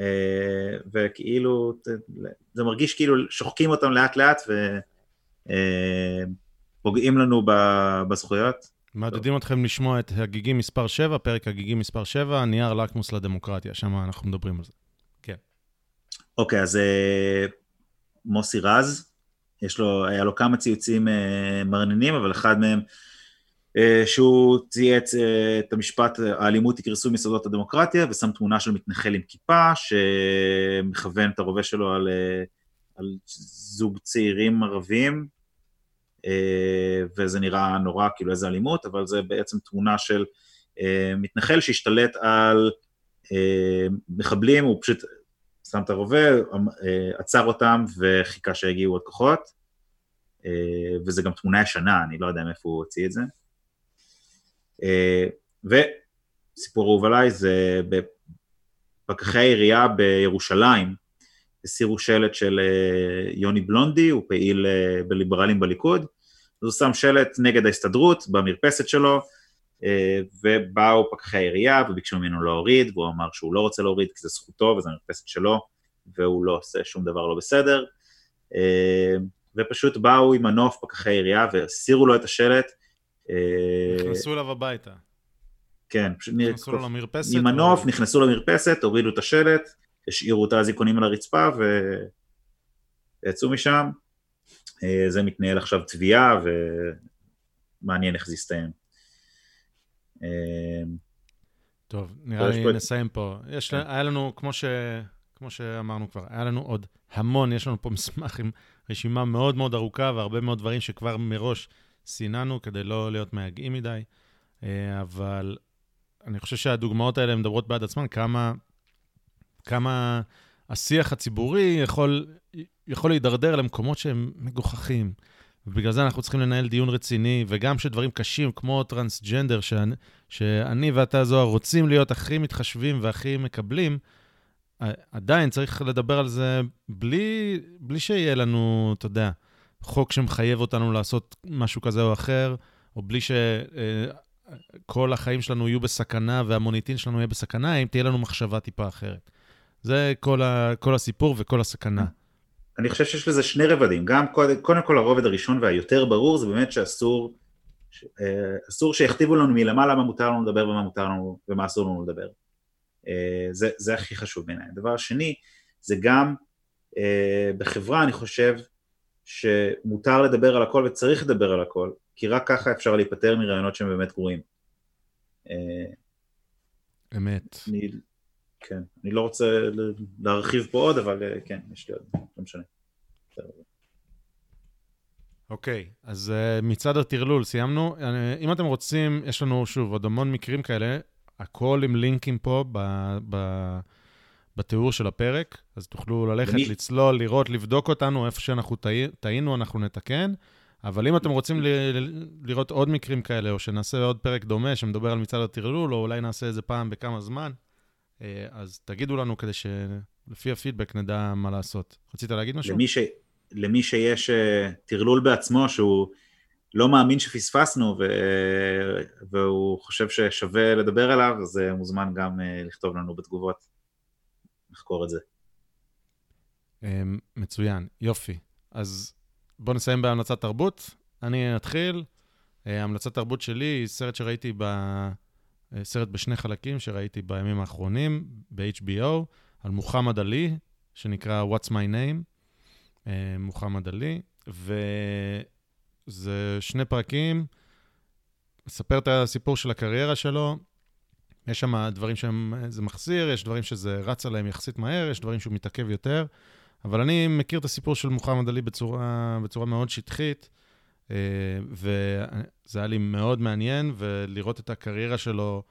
uh, וכאילו, זה מרגיש כאילו שוחקים אותם לאט לאט ופוגעים uh, לנו בזכויות. מעודדים אתכם לשמוע את הגיגים מספר 7, פרק הגיגים מספר 7, נייר לקמוס לדמוקרטיה, שם אנחנו מדברים על זה. כן. אוקיי, אז uh, מוסי רז, יש לו, היה לו כמה ציוצים uh, מרנינים, אבל אחד מהם, שהוא צייץ uh, את המשפט, האלימות היא כרסום יסודות הדמוקרטיה, ושם תמונה של מתנחל עם כיפה, שמכוון את הרובה שלו על, uh, על זוג צעירים ערבים, וזה נראה נורא, כאילו איזה אלימות, אבל זה בעצם תמונה של מתנחל שהשתלט על אה, מחבלים, הוא פשוט שם את הרובה, אה, עצר אותם וחיכה שיגיעו עוד כוחות, אה, וזה גם תמונה ישנה, אני לא יודע מאיפה הוא הוציא את זה. וסיפור אהוב עליי זה בפקחי העירייה בירושלים, הסירו שלט של יוני בלונדי, הוא פעיל בליברלים בליכוד, אז הוא שם שלט נגד ההסתדרות במרפסת שלו, אה, ובאו פקחי העירייה וביקשו ממנו להוריד, והוא אמר שהוא לא רוצה להוריד כי זה זכותו וזו המרפסת שלו, והוא לא עושה שום דבר לא בסדר. אה, ופשוט באו עם מנוף פקחי העירייה והסירו לו את השלט. אה, נכנסו אליו הביתה. כן, פשוט נכנסו לו למרפסת. עם מנוף, או... נכנסו למרפסת, הורידו את השלט, השאירו את האזיקונים על הרצפה ויצאו משם. זה מתנהל עכשיו תביעה, ומעניין איך זה יסתיים. אמ, טוב, נראה לי נסיים פה. יש, כן. היה לנו, כמו, ש, כמו שאמרנו כבר, היה לנו עוד המון, יש לנו פה מסמך עם רשימה מאוד מאוד ארוכה והרבה מאוד דברים שכבר מראש סיננו כדי לא להיות מייגעים מדי, אה, אבל אני חושב שהדוגמאות האלה מדברות בעד עצמן, כמה, כמה השיח הציבורי יכול, יכול להידרדר למקומות שהם מגוחכים. ובגלל זה אנחנו צריכים לנהל דיון רציני, וגם שדברים קשים כמו טרנסג'נדר, שאני, שאני ואתה, זוהר, רוצים להיות הכי מתחשבים והכי מקבלים, עדיין צריך לדבר על זה בלי, בלי שיהיה לנו, אתה יודע, חוק שמחייב אותנו לעשות משהו כזה או אחר, או בלי שכל החיים שלנו יהיו בסכנה והמוניטין שלנו יהיה בסכנה, אם תהיה לנו מחשבה טיפה אחרת. זה כל, ה, כל הסיפור וכל הסכנה. אני חושב שיש לזה שני רבדים, גם קודם, קודם כל הרובד הראשון והיותר ברור זה באמת שאסור אה, אסור שיכתיבו לנו מלמעלה מה מותר לנו לדבר ומה מותר לנו ומה אסור לנו לדבר. אה, זה, זה הכי חשוב בעיניי. הדבר השני זה גם אה, בחברה אני חושב שמותר לדבר על הכל וצריך לדבר על הכל, כי רק ככה אפשר להיפטר מרעיונות שהם באמת גרועים. אמת. אני, כן, אני לא רוצה להרחיב פה עוד, אבל אה, כן, יש לי עוד, לא משנה. אוקיי, okay, אז uh, מצד הטרלול סיימנו. אה, אם אתם רוצים, יש לנו שוב עוד המון מקרים כאלה, הכל עם לינקים פה ב, ב, בתיאור של הפרק, אז תוכלו ללכת, ומי... לצלול, לראות, לבדוק אותנו, איפה שאנחנו טעינו, אנחנו נתקן. אבל אם אתם רוצים ל, ל, לראות עוד מקרים כאלה, או שנעשה עוד פרק דומה שמדבר על מצעד הטרלול, או אולי נעשה איזה פעם בכמה זמן, אה, אז תגידו לנו כדי שלפי הפידבק נדע מה לעשות. רצית להגיד משהו? למי, ש... למי שיש אה, טרלול בעצמו, שהוא לא מאמין שפספסנו, ו... והוא חושב ששווה לדבר עליו, אז אה, מוזמן גם לכתוב לנו בתגובות, לחקור את זה. מצוין, יופי. אז בואו נסיים בהמלצת תרבות. אני אתחיל. המלצת תרבות שלי היא סרט שראיתי ב... אה, סרט בשני חלקים שראיתי בימים האחרונים ב-HBO, על מוחמד עלי, שנקרא What's My Name, אה, מוחמד עלי, וזה שני פרקים, מספר את הסיפור של הקריירה שלו. יש שם דברים שהם, זה מחזיר, יש דברים שזה רץ עליהם יחסית מהר, יש דברים שהוא מתעכב יותר, אבל אני מכיר את הסיפור של מוחמד עלי בצורה, בצורה מאוד שטחית, אה, וזה היה לי מאוד מעניין, ולראות את הקריירה שלו,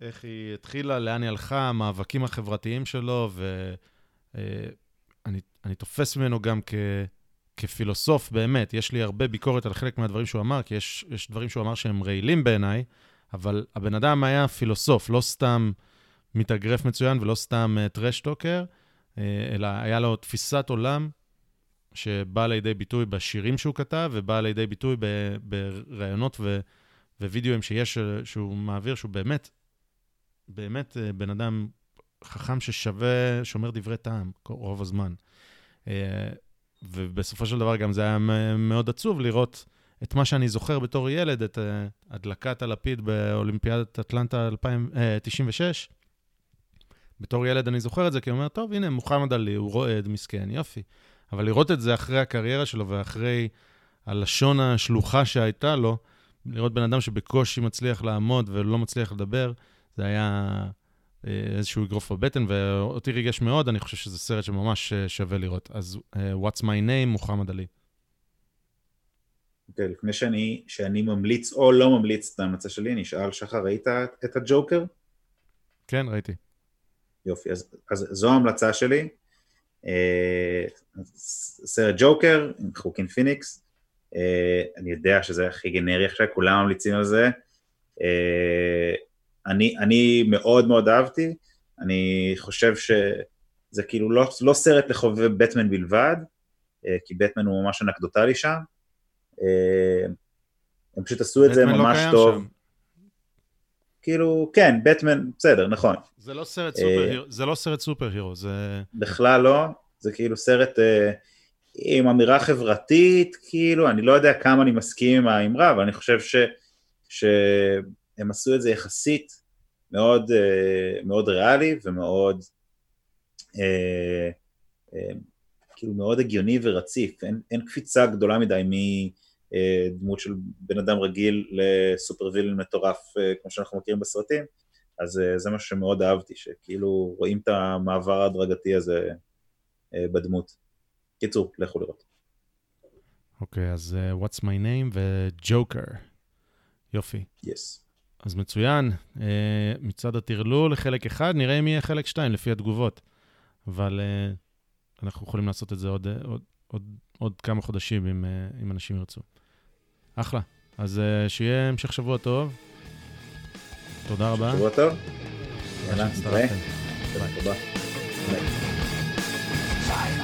איך היא התחילה, לאן היא הלכה, המאבקים החברתיים שלו, ואני תופס ממנו גם כ... כפילוסוף, באמת, יש לי הרבה ביקורת על חלק מהדברים שהוא אמר, כי יש, יש דברים שהוא אמר שהם רעילים בעיניי, אבל הבן אדם היה פילוסוף, לא סתם מתאגרף מצוין ולא סתם טרשטוקר, uh, אלא היה לו תפיסת עולם שבאה לידי ביטוי בשירים שהוא כתב, ובאה לידי ביטוי בראיונות ווידאוים שיש, שהוא מעביר, שהוא באמת, באמת בן אדם חכם ששווה, שומר דברי טעם רוב הזמן. ובסופו של דבר גם זה היה מאוד עצוב לראות את מה שאני זוכר בתור ילד, את אה, הדלקת הלפיד באולימפיאדת אטלנטה 2096. אה, בתור ילד אני זוכר את זה, כי אני אומר, טוב, הנה, מוחמד עלי, הוא רועד, מסכן, יופי. אבל לראות את זה אחרי הקריירה שלו ואחרי הלשון השלוחה שהייתה לו, לראות בן אדם שבקושי מצליח לעמוד ולא מצליח לדבר, זה היה אה, איזשהו אגרוף בבטן, ואותי ריגש מאוד, אני חושב שזה סרט שממש שווה לראות. אז uh, What's My Name, מוחמד עלי. אוקיי, לפני שאני, שאני ממליץ או לא ממליץ את ההמלצה שלי, אני אשאל, שחר, ראית את הג'וקר? כן, ראיתי. יופי, אז, אז זו ההמלצה שלי. Uh, סרט ג'וקר עם חוקין פיניקס. Uh, אני יודע שזה הכי גנרי עכשיו, כולם ממליצים על זה. Uh, אני, אני מאוד מאוד אהבתי, אני חושב שזה כאילו לא, לא סרט לחובבי בטמן בלבד, אה, כי בטמן הוא ממש אנקדוטלי שם, אה, הם פשוט עשו את זה לא ממש טוב. שם. כאילו, כן, בטמן, בסדר, נכון. זה לא סרט סופר, הירו, זה לא סרט סופר הירו, זה... בכלל לא, זה כאילו סרט אה, עם אמירה חברתית, כאילו, אני לא יודע כמה אני מסכים עם האמרה, אבל אני חושב ש... ש... הם עשו את זה יחסית מאוד, אה, מאוד ריאלי ומאוד, אה, אה, כאילו מאוד הגיוני ורציף, אין, אין קפיצה גדולה מדי מדמות של בן אדם רגיל לסופר וילן מטורף כמו שאנחנו מכירים בסרטים, אז זה מה שמאוד אהבתי, שכאילו רואים את המעבר ההדרגתי הזה בדמות. קיצור, לכו לראות. אוקיי, okay, אז uh, What's My Name וג'וקר. יופי. Yes. אז מצוין. Uh, מצד הטרלול לחלק אחד, נראה אם יהיה חלק שתיים לפי התגובות. אבל uh, אנחנו יכולים לעשות את זה עוד, עוד, עוד, עוד כמה חודשים אם, uh, אם אנשים ירצו. אחלה. אז uh, שיהיה המשך שבוע טוב. תודה רבה. שבוע טוב. יאללה, נתראה. ביי. ביי.